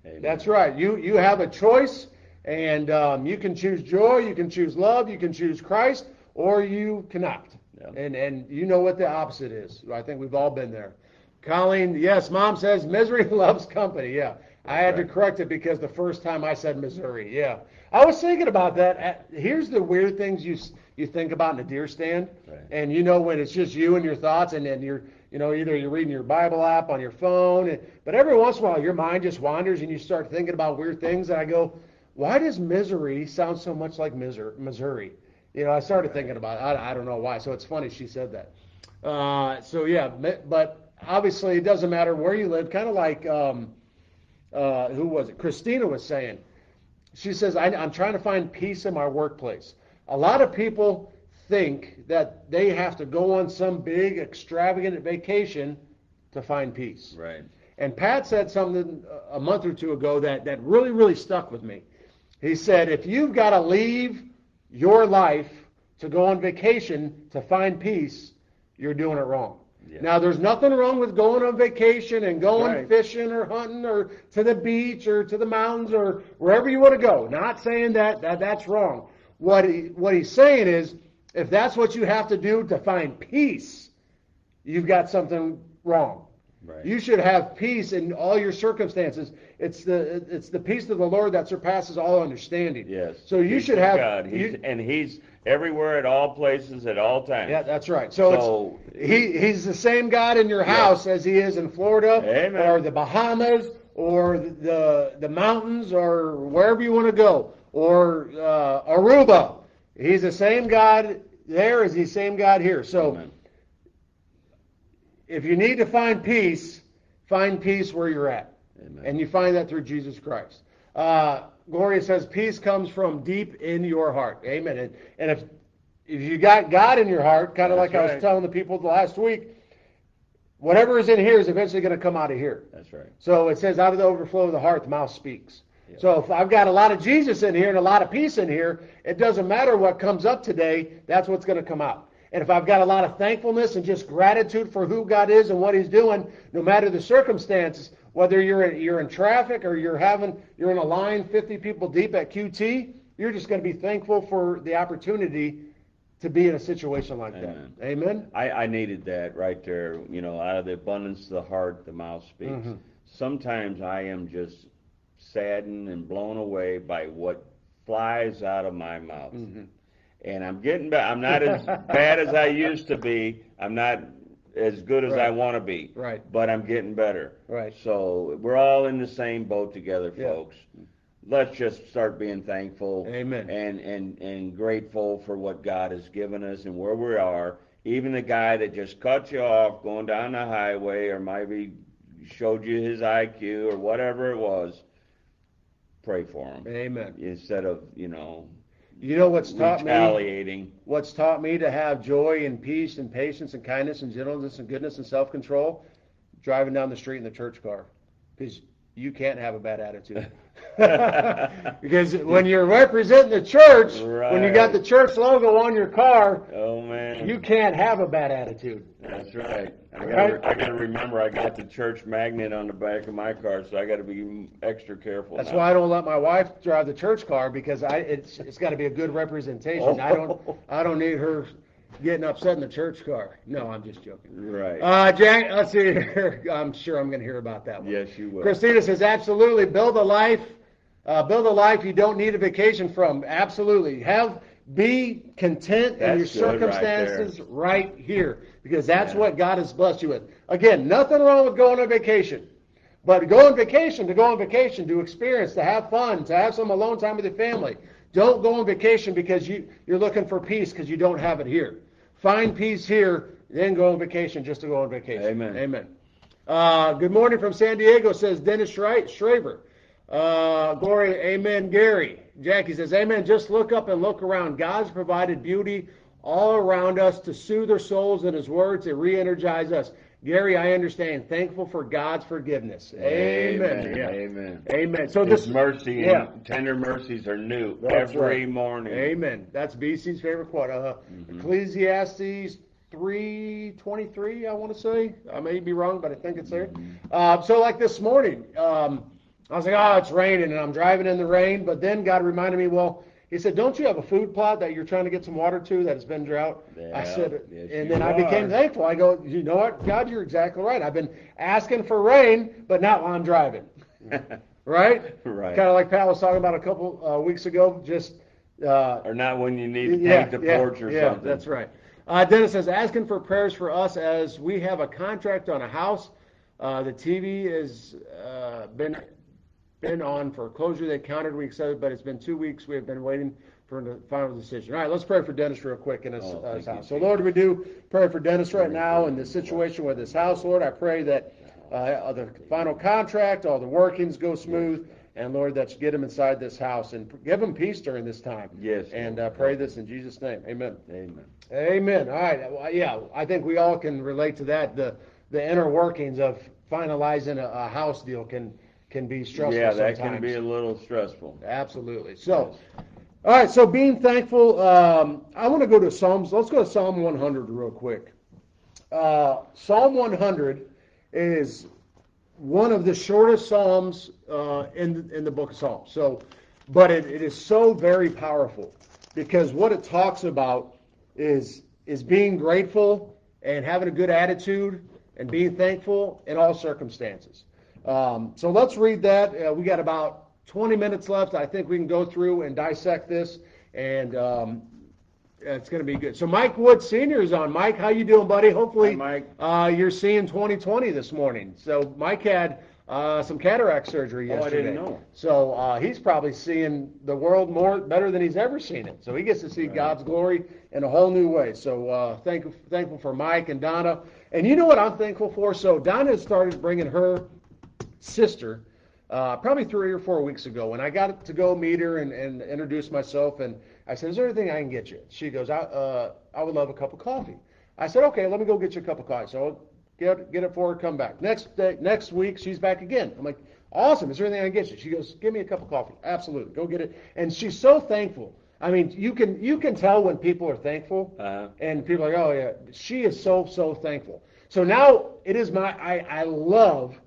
Amen. That's right. You you have a choice, and um, you can choose joy, you can choose love, you can choose Christ, or you cannot. Yeah. And and you know what the opposite is. I think we've all been there. Colleen, yes, mom says misery loves company. Yeah, I had to correct it because the first time I said Missouri. Yeah, I was thinking about that. Here's the weird things you you think about in a deer stand, Right. and you know when it's just you and your thoughts, and then you're you know either you're reading your Bible app on your phone, and, but every once in a while your mind just wanders and you start thinking about weird things, and I go, why does misery sound so much like Missouri? Missouri? You know, I started thinking about it. I, I don't know why. So it's funny she said that. Uh, so yeah, but obviously it doesn't matter where you live. Kind of like um, uh, who was it? Christina was saying. She says, I, I'm trying to find peace in my workplace. A lot of people think that they have to go on some big, extravagant vacation to find peace. Right. And Pat said something a month or two ago that, that really, really stuck with me. He said, if you've got to leave your life to go on vacation to find peace, you're doing it wrong. Yeah. Now, there's nothing wrong with going on vacation and going Right. fishing or hunting or to the beach or to the mountains or wherever you want to go. Not saying that, that that's wrong. What he, what he's saying is, if that's what you have to do to find peace, you've got something wrong. Right. You should have peace in all your circumstances. It's the it's the peace of the Lord that surpasses all understanding. Yes. So you Peace should have God. He's, you- and He's everywhere at all places at all times. yeah, that's right. So, So- he he's the same God in your house as he is in Florida Amen. or the Bahamas or the the mountains or wherever you want to go or uh, Aruba. He's the same God there as the same God here. So Amen. If you need to find peace, find peace where you're at. Amen. And you find that through Jesus Christ. Uh, Gloria says, peace comes from deep in your heart. Amen. And, and if, if you got God in your heart, kind of like I was telling the people the last week, whatever is in here is eventually going to come out of here. That's right. So it says, out of the overflow of the heart, the mouth speaks. So if I've got a lot of Jesus in here and a lot of peace in here, it doesn't matter what comes up today, that's what's going to come out. And if I've got a lot of thankfulness and just gratitude for who God is and what He's doing, no matter the circumstances, whether you're in, you're in traffic or you're having you're in a line 50 people deep at QT, you're just going to be thankful for the opportunity to be in a situation like Amen. that. Amen. I, I needed that right there. You know, out of the abundance of the heart, the mouth speaks. Mhm. Sometimes I am just saddened and blown away by what flies out of my mouth. Mm-hmm. And I'm getting back. I'm not as bad as I used to be. I'm not as good as I want to be. Right. But I'm getting better. Right. So we're all in the same boat together, folks. Yeah. Let's just start being thankful Amen. and, and, and grateful for what God has given us and where we are. Even the guy that just cut you off going down the highway or maybe showed you his IQ or whatever it was, pray for him Amen. instead of, you know, You know what's taught me? what's taught me to have joy and peace and patience and kindness and gentleness and goodness and self-control? Driving down the street in the church car. Because you can't have a bad attitude because when you're representing the church when you got the church logo on your car Oh, man. you can't have a bad attitude That's right. I gotta, I gotta remember I got the church magnet on the back of my car, so I gotta be extra careful. that's now. why I don't let my wife drive the church car because I it's it's got to be a good representation I don't I don't need her getting upset in the church car no I'm just joking Right. Uh, Jack, let's see here. I'm sure I'm going to hear about that one. yes, you will. Christina says, absolutely. Build a life. Uh, build a life you don't need a vacation from. Absolutely. Have be content in your That's good right circumstances right, here because that's Yeah. what God has blessed you with. Again, nothing wrong with going on vacation. But go on vacation to go on vacation, to experience, to have fun, to have some alone time with your family. Don't go on vacation because you, you're looking for peace because you don't have it here. Find peace here, then go on vacation just to go on vacation. Amen. Amen. Uh, good morning from San Diego, says Dennis Schreiber. Schraber. Uh, Gloria, amen, Gary. Jackie says, amen. Just look up and look around. God's provided beauty all around us to soothe our souls and his words to re-energize us. Gary, I understand. Thankful for God's forgiveness. Amen. Amen. Yeah. Amen. Amen. So His this mercy yeah. and tender mercies are new That's every right. morning. Amen. That's BC's favorite quote. Uh, Mm-hmm. Ecclesiastes three twenty three. I want to say. I may be wrong, but I think it's there. Mm-hmm. Uh, so like this morning, um, I was like, oh, it's raining, and I'm driving in the rain. But then God reminded me, well. He said, "Don't you have a food plot that you're trying to get some water to that has been drought?" I said, yes, and then I became are. thankful. I go, "You know what, God, you're exactly right. I've been asking for rain, but not while I'm driving." Right? Right. Kind of like Pat was talking about a couple uh, weeks ago. Just uh, or not when you need to yeah, paint the yeah, porch or yeah, something. that's right. Uh, Dennis says, asking for prayers for us as we have a contract on a house. Uh, the TV has uh, been been on for closure. They counted weeks but it's been two weeks. We have been waiting for the final decision. All right, let's pray for Dennis real quick in his, Oh, uh, his you, house. So, Lord, we do pray for Dennis right now in the situation with his house. Lord, I pray that uh, the final contract, all the workings go smooth. And Lord, that you get him inside this house and give him peace during this time. Yes, And uh, pray this in Jesus' name. Amen. Amen. Amen. All right. Well, Yeah, I think we all can relate to that. The the inner workings of finalizing a, a house deal can can be stressful Yeah, that sometimes. can be a little stressful. Absolutely. So, all right. So being thankful. Um, I want to go to Psalms. Let's go to Psalm 100 real quick. Uh, Psalm 100 is one of the shortest psalms uh, in in the book of Psalms. So, but it, it is so very powerful because what it talks about is is being grateful and having a good attitude and being thankful in all circumstances. Um, so let's read that. Uh, we got about 20 minutes left. I think we can go through and dissect this, and um, it's going to be good. So Mike Wood Senior is on. Mike, how you doing, buddy? Hopefully, Hi, Mike. Uh, you're seeing 2020 this morning. So Mike had uh, some cataract surgery Oh, I didn't know. So uh, he's probably seeing the world more better than he's ever seen it. So he gets to see Right. God's glory in a whole new way. So uh, thank, thankful for Mike and Donna. And you know what I'm thankful for? So Donna started bringing her sister uh, probably three or four weeks ago, when I got to go meet her and, and introduce myself. And I said, "Is there anything I can get you?" She goes, "I uh, I would love a cup of coffee." I said, "Okay, let me go get you a cup of coffee." So get get it for her, come back next day, next week. She's back again. I'm like, "Awesome! Is there anything I can get you?" She goes, "Give me a cup of coffee." Absolutely, go get it. And she's so thankful. I mean, you can you can tell when people are thankful Uh-huh. and people are like, oh yeah, she is so so thankful. So now it is my I I love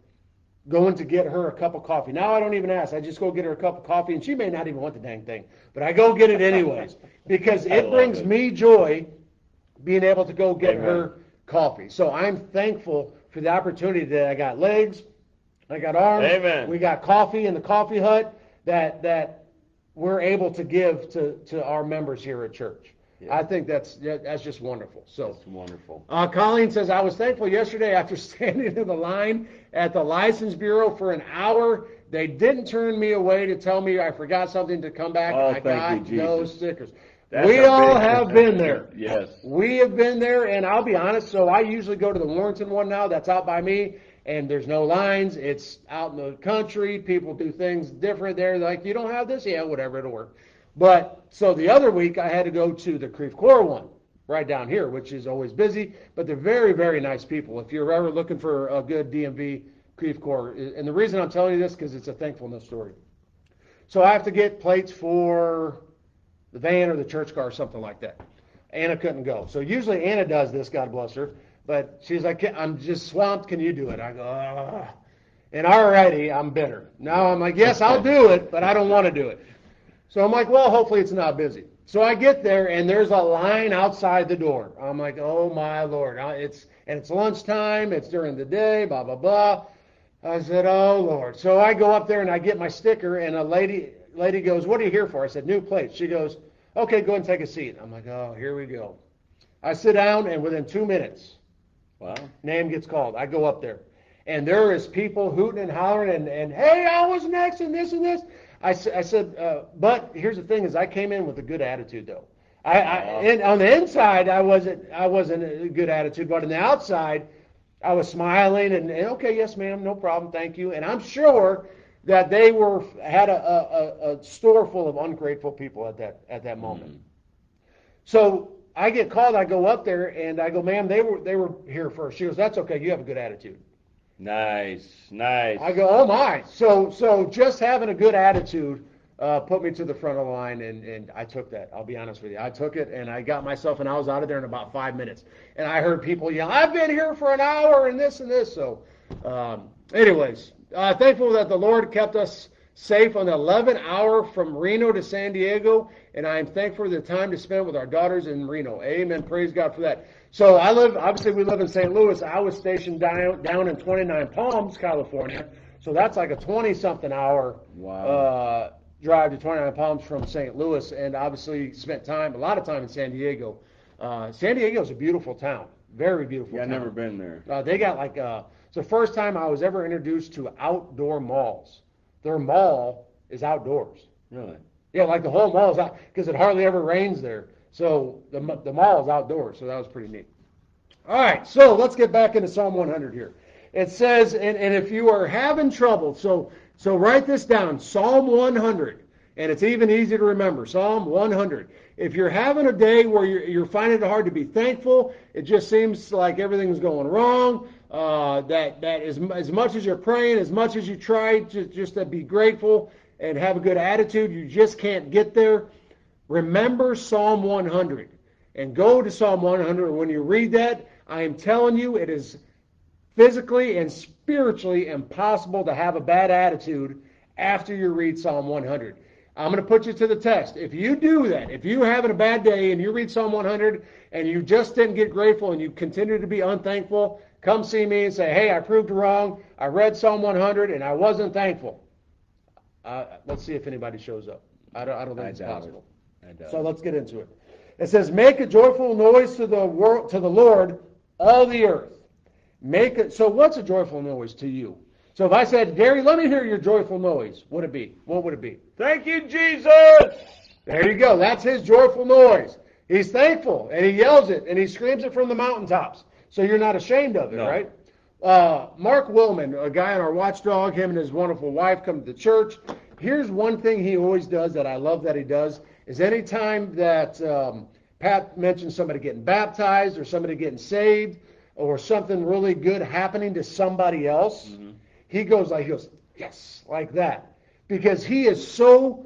going to get her a cup of coffee. Now I don't even ask. I just go get her a cup of coffee, and she may not even want the dang thing, but I go get it anyways because it brings it. me joy being able to go get Amen. her coffee. So I'm thankful for the opportunity that I got legs, I got arms, Amen. we got coffee in the coffee hut that that we're able to give to to our members here at church. Yeah. I think that's that's just wonderful. So That's wonderful. uh, Colleen says, I was thankful yesterday after standing in the line at the License Bureau for an hour. They didn't turn me away to tell me I forgot something to come back. Oh, I thank got you, Jesus. stickers. That's we all have been there. Yes. We have been there, and I'll be honest. So I usually go to the Warrenton one now. That's out by me, and there's no lines. It's out in the country. People do things different there. Like you don't have this, yeah, whatever, it'll work. But so the other week I had to go to the Creve Coeur one, right down here, which is always busy. But they're very, very nice people. If you're ever looking for a good DMV Creve Coeur, and the reason I'm telling you this because it's a thankfulness story. So I have to get plates for the van or the church car or something like that. Anna couldn't go. So usually Anna does this, God bless her. But she's like, I'm just swamped. Can you do it? I go, ah. And already I'm bitter. Now I'm like, yes, I'll do it, but I don't want to do it. So I'm like, well, hopefully it's not busy. So I get there and there's a line outside the door. I'm like, oh my lord, it's and it's lunchtime. It's during the day. Blah blah blah. I said, oh lord. So I go up there and I get my sticker and a lady lady goes, what are you here for? I said, new plates. She goes, okay, go and take a seat. I'm like, oh, here we go. I sit down and within two minutes, Wow. name gets called. I go up there, and there is people hooting and hollering and, and hey, I was next and this and this. I, I said, uh, but here's the thing: is I came in with a good attitude though. I, I and on the inside I wasn't I wasn't a good attitude, but on the outside I was smiling and, and okay, yes, ma'am, no problem, thank you. And I'm sure that they were had a, a, a- a store full of ungrateful people at that at that moment. So I get called. I go up there and I go, ma'am, they were they were here first. She goes, that's okay. You have a good attitude. Nice. Nice. I go, oh my. So so just having a good attitude uh, put me to the front of the line, and and I took that. I'll be honest with you. I took it, and I got myself, and I was out of there in about five minutes. And I heard people yell, I've been here for an hour, and this and this. So, um, anyways, uh, thankful that the Lord kept us safe on the 11 hour from Reno to San Diego, and I am thankful for the time to spend with our daughters in Reno. Amen. Praise God for that. So I live, obviously we live in St. Louis. I was stationed down, down in 29 Palms, California. So that's like a 20 something hour Wow. uh, drive to 29 Palms from St. Louis, and obviously spent time, a lot of time in San Diego. Uh, San Diego is a beautiful town, very beautiful. yeah, I've town. never been there. Uh, they got like uh, it's the first time I was ever introduced to outdoor malls. Their mall is outdoors. Really? Yeah, like the whole mall is out because it hardly ever rains there. So the the mall is outdoors. So that was pretty neat. All right, so let's get back into Psalm 100 here. It says, and, and if you are having trouble, so so write this down, Psalm 100, and it's even easy to remember, Psalm 100. If you're having a day where you're, you're finding it hard to be thankful, it just seems like everything's going wrong, uh, that that as, as much as you're praying, as much as you try to, just to be grateful and have a good attitude, you just can't get there, remember Psalm 100 and go to Psalm 100. When you read that, I am telling you, it is physically and spiritually impossible to have a bad attitude after you read Psalm 100. I'm going to put you to the test. If you do that, if you're having a bad day and you read Psalm 100 and you just didn't get grateful and you continue to be unthankful, come see me and say, hey, I proved wrong. I read Psalm 100 and I wasn't thankful. Uh, let's see if anybody shows up. I don't, I don't think I it's doubt it. I So let's get into it. It says, "Make a joyful noise to the world, to the Lord, all the earth." Make it. So, what's a joyful noise to you? So, if I said, "Gary, let me hear your joyful noise," what would it be? What would it be? Thank you, Jesus. There you go. That's his joyful noise. He's thankful, and he yells it, and he screams it from the mountaintops. So you're not ashamed of it, No. right? Uh, Mark Willman, a guy on our watchdog, him and his wonderful wife come to the church. Here's one thing he always does that I love that he does is anytime that um, Pat mentions somebody getting baptized or somebody getting saved or something really good happening to somebody else, Mm-hmm. he goes like he goes yes like that because he is so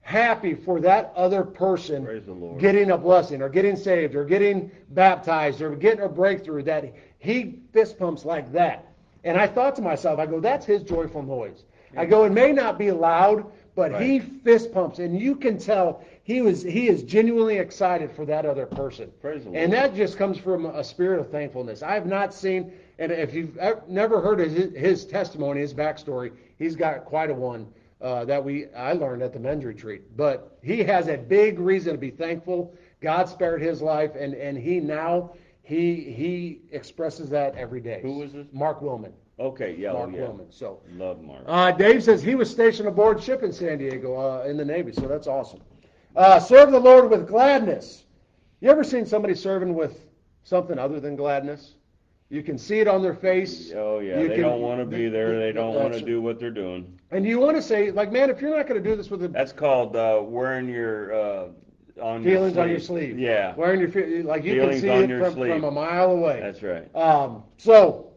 happy for that other person Praise the Lord. getting a blessing or getting saved or getting baptized or getting a breakthrough that he fist pumps like that. And I thought to myself, I go, that's his joyful noise. I go, it may not be loud, but he fist pumps, and you can tell he was he is genuinely excited for that other person. Praise the And that just comes from a spirit of thankfulness. I have not seen, and if you've never heard his, his testimony, his backstory, he's got quite a one uh, that we I learned at the men's retreat. But he has a big reason to be thankful. God spared his life, and and he now he he expresses that every day. Who was this? Mark Willman. Okay, yeah, oh, Mark yeah. Willman. So. Love Mark. Uh, Dave says he was stationed aboard ship in San Diego uh, in the Navy, so that's awesome. Uh, serve the Lord with gladness. You ever seen somebody serving with something other than gladness? You can see it on their face. oh yeah, You they can- don't want to be there. They don't want to do what they're doing. And you want to say, like, man, if you're not going to do this with the That's called uh, wearing your uh, on feelings your on your sleeve, Yeah, wearing your like you Feelings can on see it your from, sleeve. from a mile away. that's right. Um, so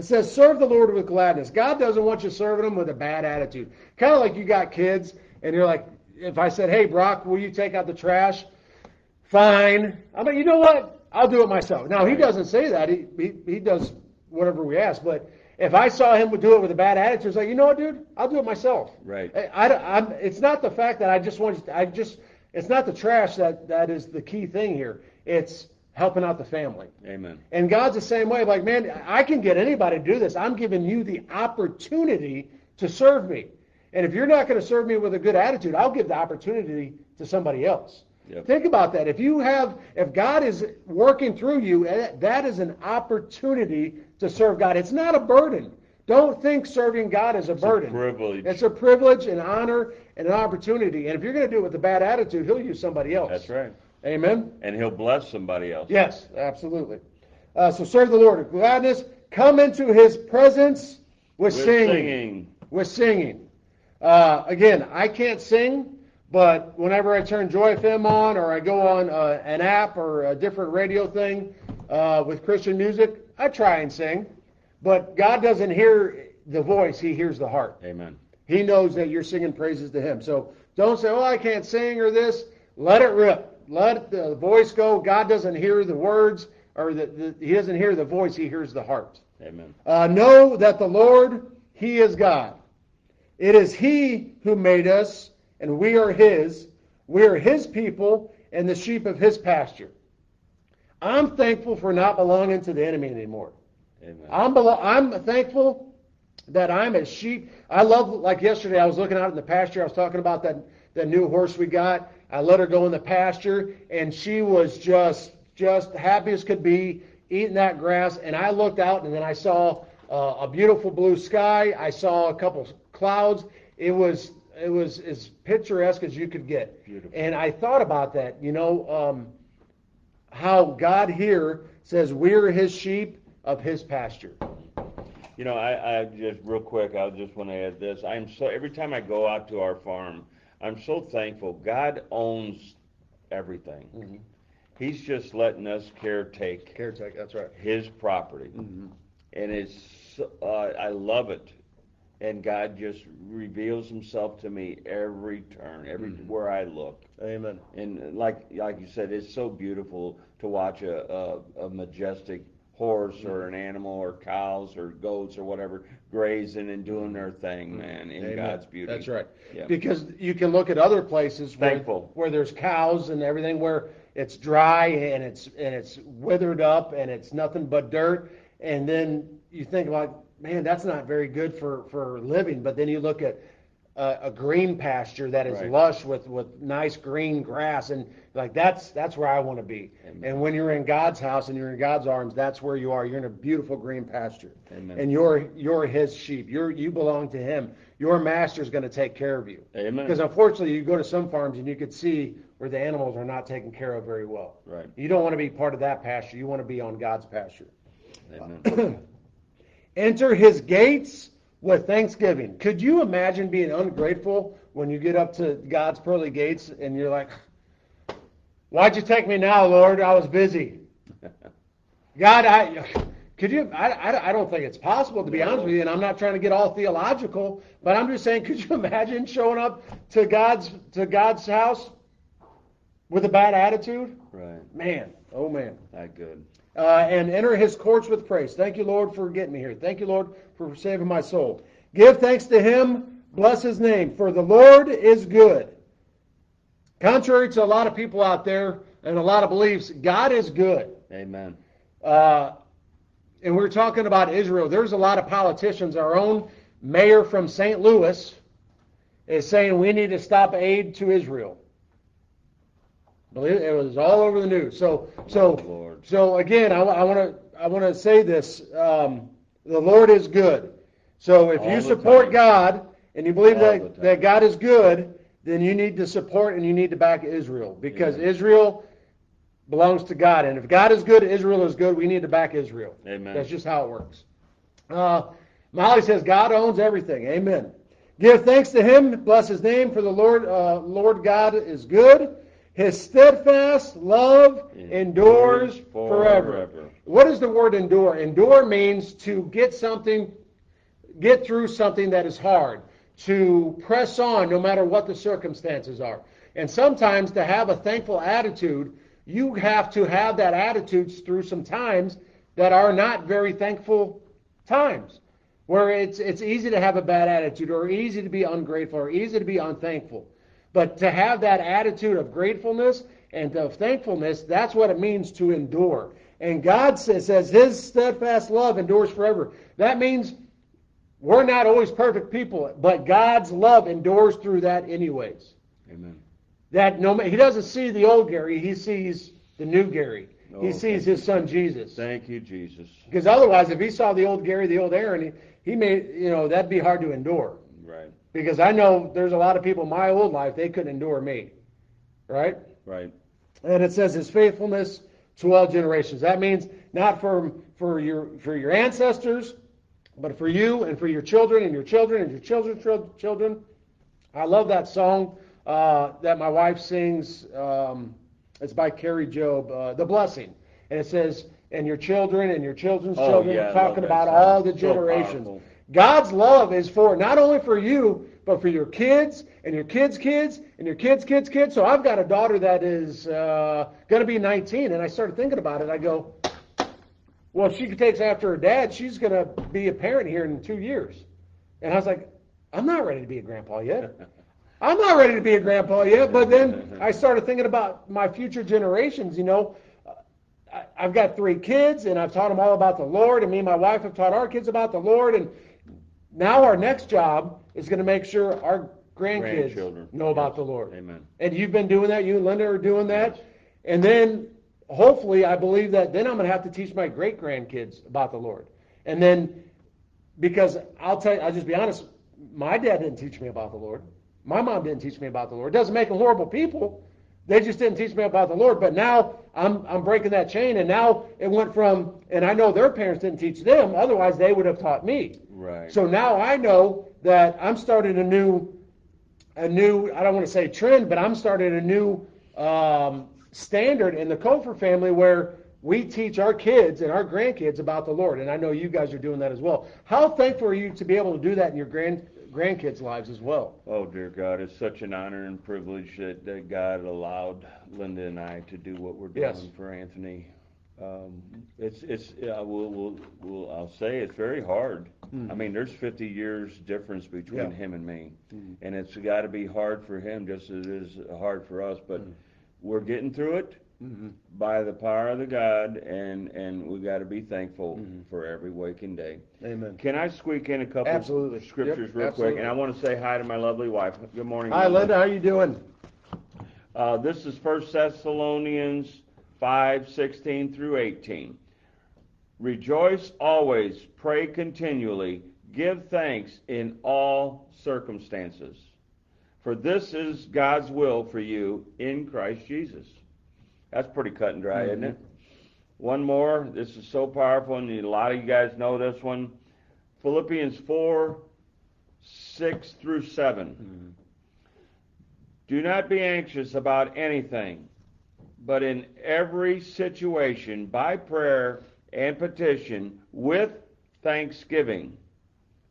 it says, serve the Lord with gladness. God doesn't want you serving Him with a bad attitude. Kind of like you got kids, and you're like, if I said, hey, Brock, will you take out the trash? Fine. I'm like, you know what? I'll do it myself. Now, he doesn't say that. He, he, he does whatever we ask. But if I saw him do it with a bad attitude, it's like, you know what, dude? I'll do it myself. Right. I, I, I'm, it's not the fact that I just want you, I just, it's not the trash that, that is the key thing here. It's helping out the family. Amen. And God's the same way. Like, man, I can get anybody to do this. I'm giving you the opportunity to serve me. And if you're not going to serve me with a good attitude, I'll give the opportunity to somebody else. Yep. Think about that. If you have, if God is working through you, eh, that is an opportunity to serve God. It's not a burden. Don't think serving God is a It's burden. a privilege. It's a privilege, an honor, and an opportunity. And if you're going to do it with a bad attitude, He'll use somebody else. That's right. Amen. And he'll bless somebody else. Yes, absolutely. Uh, so serve the Lord with gladness. Come into His presence with, With singing. singing. With singing. Uh, again, I can't sing, but whenever I turn Joy FM on or I go on uh, an app or a different radio thing uh, with Christian music, I try and sing. But God doesn't hear the voice; He hears the heart. Amen. He knows that you're singing praises to Him. So don't say, "Oh, I can't sing" or this. Let it rip. Let the voice go. God doesn't hear the words, or the, the, He doesn't hear the voice. He hears the heart. Amen. Uh, know that the Lord, He is God. It is He who made us, and we are His. We are His people and the sheep of His pasture. I'm thankful for not belonging to the enemy anymore. Amen. I'm belo- I'm thankful that I'm a sheep. I love like yesterday. I was looking out in the pasture. I was talking about that that new horse we got. I let her go in the pasture, and she was just just happy as could be eating that grass. And I looked out, and then I saw uh, a beautiful blue sky. I saw a couple clouds. It was it was as picturesque as you could get. Beautiful. And I thought about that. You know. Um, how God here says we're his sheep of his pasture. You know, I, I just real quick, I just want to add this. I'm so every time I go out to our farm, I'm so thankful. God owns everything. Mm-hmm. He's just letting us caretake Caretake, that's right. His property, Mm-hmm. and it's uh, I love it. And God just reveals Himself to me every turn, everywhere Mm-hmm. I look. Amen. And like like you said, it's so beautiful to watch a, a, a majestic horse or an animal or cows or goats or whatever grazing and doing their thing, mm-hmm. man, in Amen. God's beauty. That's right. Yeah. Because you can look at other places where, Thankful. where there's cows and everything where it's dry and it's and it's withered up and it's nothing but dirt. and then you think like, man, that's not very good for for living. But then you look at a, a green pasture that is Right. lush with with nice green grass, and like that's that's where I want to be. Amen. And when you're in God's house and you're in God's arms, that's where you are. You're in a beautiful green pasture, Amen. and you're you're His sheep. You're you belong to Him. Your master's going to take care of you. Amen. Because unfortunately, you go to some farms and you could see where the animals are not taken care of very well. Right. You don't want to be part of that pasture. You want to be on God's pasture. Amen. Enter his gates with thanksgiving. Could you imagine being ungrateful when you get up to God's pearly gates and you're like, Why'd you take me now, Lord? I was busy. God, I could you I, I, I don't think it's possible to be honest with you, and I'm not trying to get all theological, but I'm just saying, could you imagine showing up to God's to God's house with a bad attitude? right. Man, oh man. Not good. uh, and enter his courts with praise. Thank you, Lord, for getting me here. Thank you, Lord, for saving my soul. Give thanks to him. Bless his name. For the Lord is good. Contrary to a lot of people out there and a lot of beliefs, God is good. Amen. Uh, and we're talking about Israel. There's a lot of politicians. Our own mayor from St. Louis is saying we need to stop aid to Israel. It, was all over the news. So, so, Oh, Lord. so again, I, want to I want to say this: um, the Lord is good. So, if All you support time. God and you believe All that that God is good, then you need to support and you need to back Israel because Amen. Israel belongs to God. And if God is good, Israel is good. We need to back Israel. Amen. That's just how it works. Uh, Molly says God owns everything. Amen. Give thanks to Him. Bless His name. For the Lord, uh, Lord God is good. His steadfast love endures Endures forever. forever. What does the word endure? Endure means to get something, get through something that is hard, to press on no matter what the circumstances are. And sometimes to have a thankful attitude, you have to have that attitude through some times that are not very thankful times, where it's it's easy to have a bad attitude or easy to be ungrateful or easy to be unthankful. But to have that attitude of gratefulness and of thankfulness, that's what it means to endure. And God says, says His steadfast love endures forever. That means we're not always perfect people, but God's love endures through that anyways. Amen. That no, He doesn't see the old Gary; He sees the new Gary. Oh, he sees His Son Jesus. Thank you, Jesus. Because otherwise, if He saw the old Gary, the old Aaron, he, he may, you know, that'd be hard to endure. Right. Because I know there's a lot of people in my old life they couldn't endure me, right? Right. And it says his faithfulness to all generations. That means not for for your for your ancestors, but for you and for your children and your children and your children's chil- children. I love that song uh, that my wife sings. Um, it's by Kari Jobe, uh, "The Blessing," and it says, "And your children and your children's Oh, children," yeah, talking about song. all the generations. powerful. God's love is for not only for you, but for your kids and your kids' kids and your kids' kids' kids. So I've got a daughter that is uh, going to be 19, and I started thinking about it. I go, well, if she takes after her dad, she's going to be a parent here in two years. And I was like, I'm not ready to be a grandpa yet. I'm not ready to be a grandpa yet. But then I started thinking about my future generations. You know, I- I've got three kids, and I've taught them all about the Lord, and me and my wife have taught our kids about the Lord. And now our next job is going to make sure our grandkids know about Yes. the Lord. Amen. And you've been doing that. You and Linda are doing that. And then hopefully, I believe that then I'm going to have to teach my great grandkids about the Lord. And then, because I'll tell you, I'll just be honest, my dad didn't teach me about the Lord. My mom didn't teach me about the Lord. It doesn't make them horrible people. They just didn't teach me about the Lord. But now I'm, I'm breaking that chain. And now it went from, and I know their parents didn't teach them. Otherwise, they would have taught me. Right. So now I know that I'm starting a new, a new, I don't want to say trend, but I'm starting a new um, standard in the Kofor family where we teach our kids and our grandkids about the Lord. And I know you guys are doing that as well. How thankful are you to be able to do that in your grand grandkids' lives as well? Oh, dear God, it's such an honor and privilege that, that God allowed Linda and I to do what we're doing Yes. for Anthony. Um, it's, it's, yeah, we'll, we'll, we'll, I'll say it's very hard. I mean, there's 50 years difference between. Yeah. him and me. And it's got to be hard for him just as it is hard for us, but Hmm. We're getting through it. Mhm. by the power of the God, and and we got to be thankful Mhm. for every waking day. Amen. Can I squeak in a couple Absolutely. of scriptures Yep, real absolutely. quick? And I want to say hi to my lovely wife. Good morning. Hi, Linda. How you doing? Uh, this is First Thessalonians five sixteen through 18. Rejoice always, pray continually, give thanks in all circumstances. For this is God's will for you in Christ Jesus. That's pretty cut and dry, isn't it? Mm-hmm. One more. This is so powerful, and a lot of you guys know this one. Philippians 4 6 through 7. Mm-hmm. Do not be anxious about anything, but in every situation, by prayer and petition, with thanksgiving,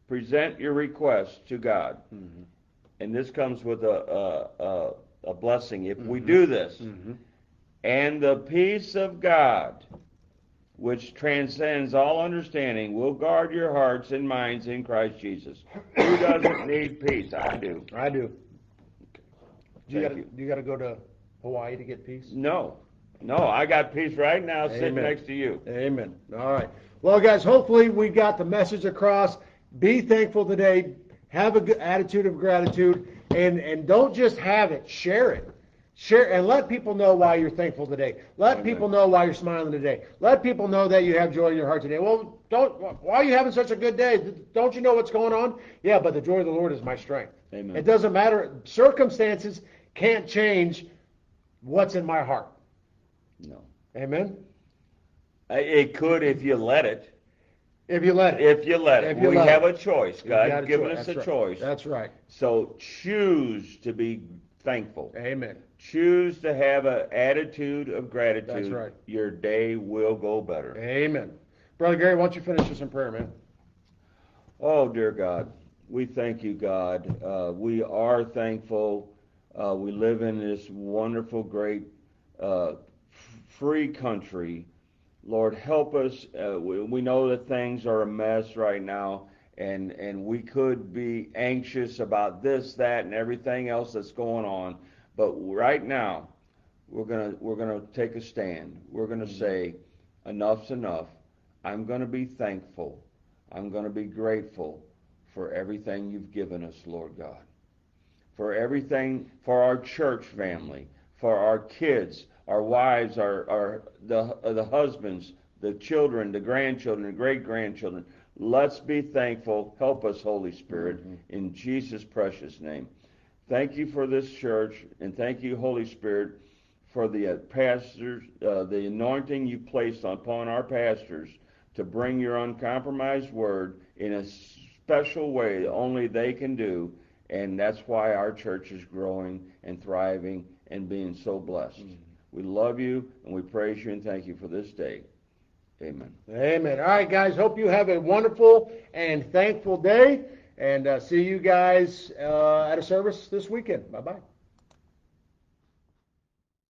present your requests to God. Mm-hmm. And this comes with a, a, a, a blessing if we do this. Mm-hmm. And the peace of God, which transcends all understanding, will guard your hearts and minds in Christ Jesus. Who doesn't need peace? I do. I do. Do you Thank got you. do you got to go to Hawaii to get peace? No. No, I got peace right now sitting next to you. Amen. All right. Well, guys, hopefully we got the message across. Be thankful today. Have a good attitude of gratitude, and and don't just have it. Share it. Share and let people know why you're thankful today. Let people know why you're smiling today. Let people know that you have joy in your heart today. Well, don't. Why are you having such a good day? Don't you know what's going on? Yeah, but the joy of the Lord is my strength. Amen. It doesn't matter. Circumstances can't change what's in my heart. No. Amen. It could if you let it. If you let it. If you let it. If you we let have it. a choice. God's given us That's a right. choice. That's right. So choose to be thankful. Amen. Choose to have an attitude of gratitude. That's right. Your day will go better. Amen. Brother Gary, why don't you finish us in prayer, man? Oh, dear God, we thank you, God. Uh, we are thankful. Uh, we live in this wonderful, great, uh, free country. Lord, help us. Uh, we, we know that things are a mess right now, and, and we could be anxious about this, that, and everything else that's going on. But right now, we're gonna we're gonna take a stand. We're gonna say, enough's enough. I'm gonna be thankful. I'm going to be grateful for everything you've given us, Lord God. For everything, for our church family, for our kids, our wives, our, our the, uh, the husbands, the children, the grandchildren, the great grandchildren. Let's be thankful. Help us, Holy Spirit, in Jesus' precious name. Thank you for this church, and thank you, Holy Spirit, for the uh, pastors, uh, the anointing you placed upon our pastors to bring your uncompromised word in a special way that only they can do. And that's why our church is growing and thriving and being so blessed. We love you and we praise you and thank you for this day. Amen. Amen. All right, guys. Hope you have a wonderful and thankful day. And uh, see you guys uh, at a service this weekend. Bye bye.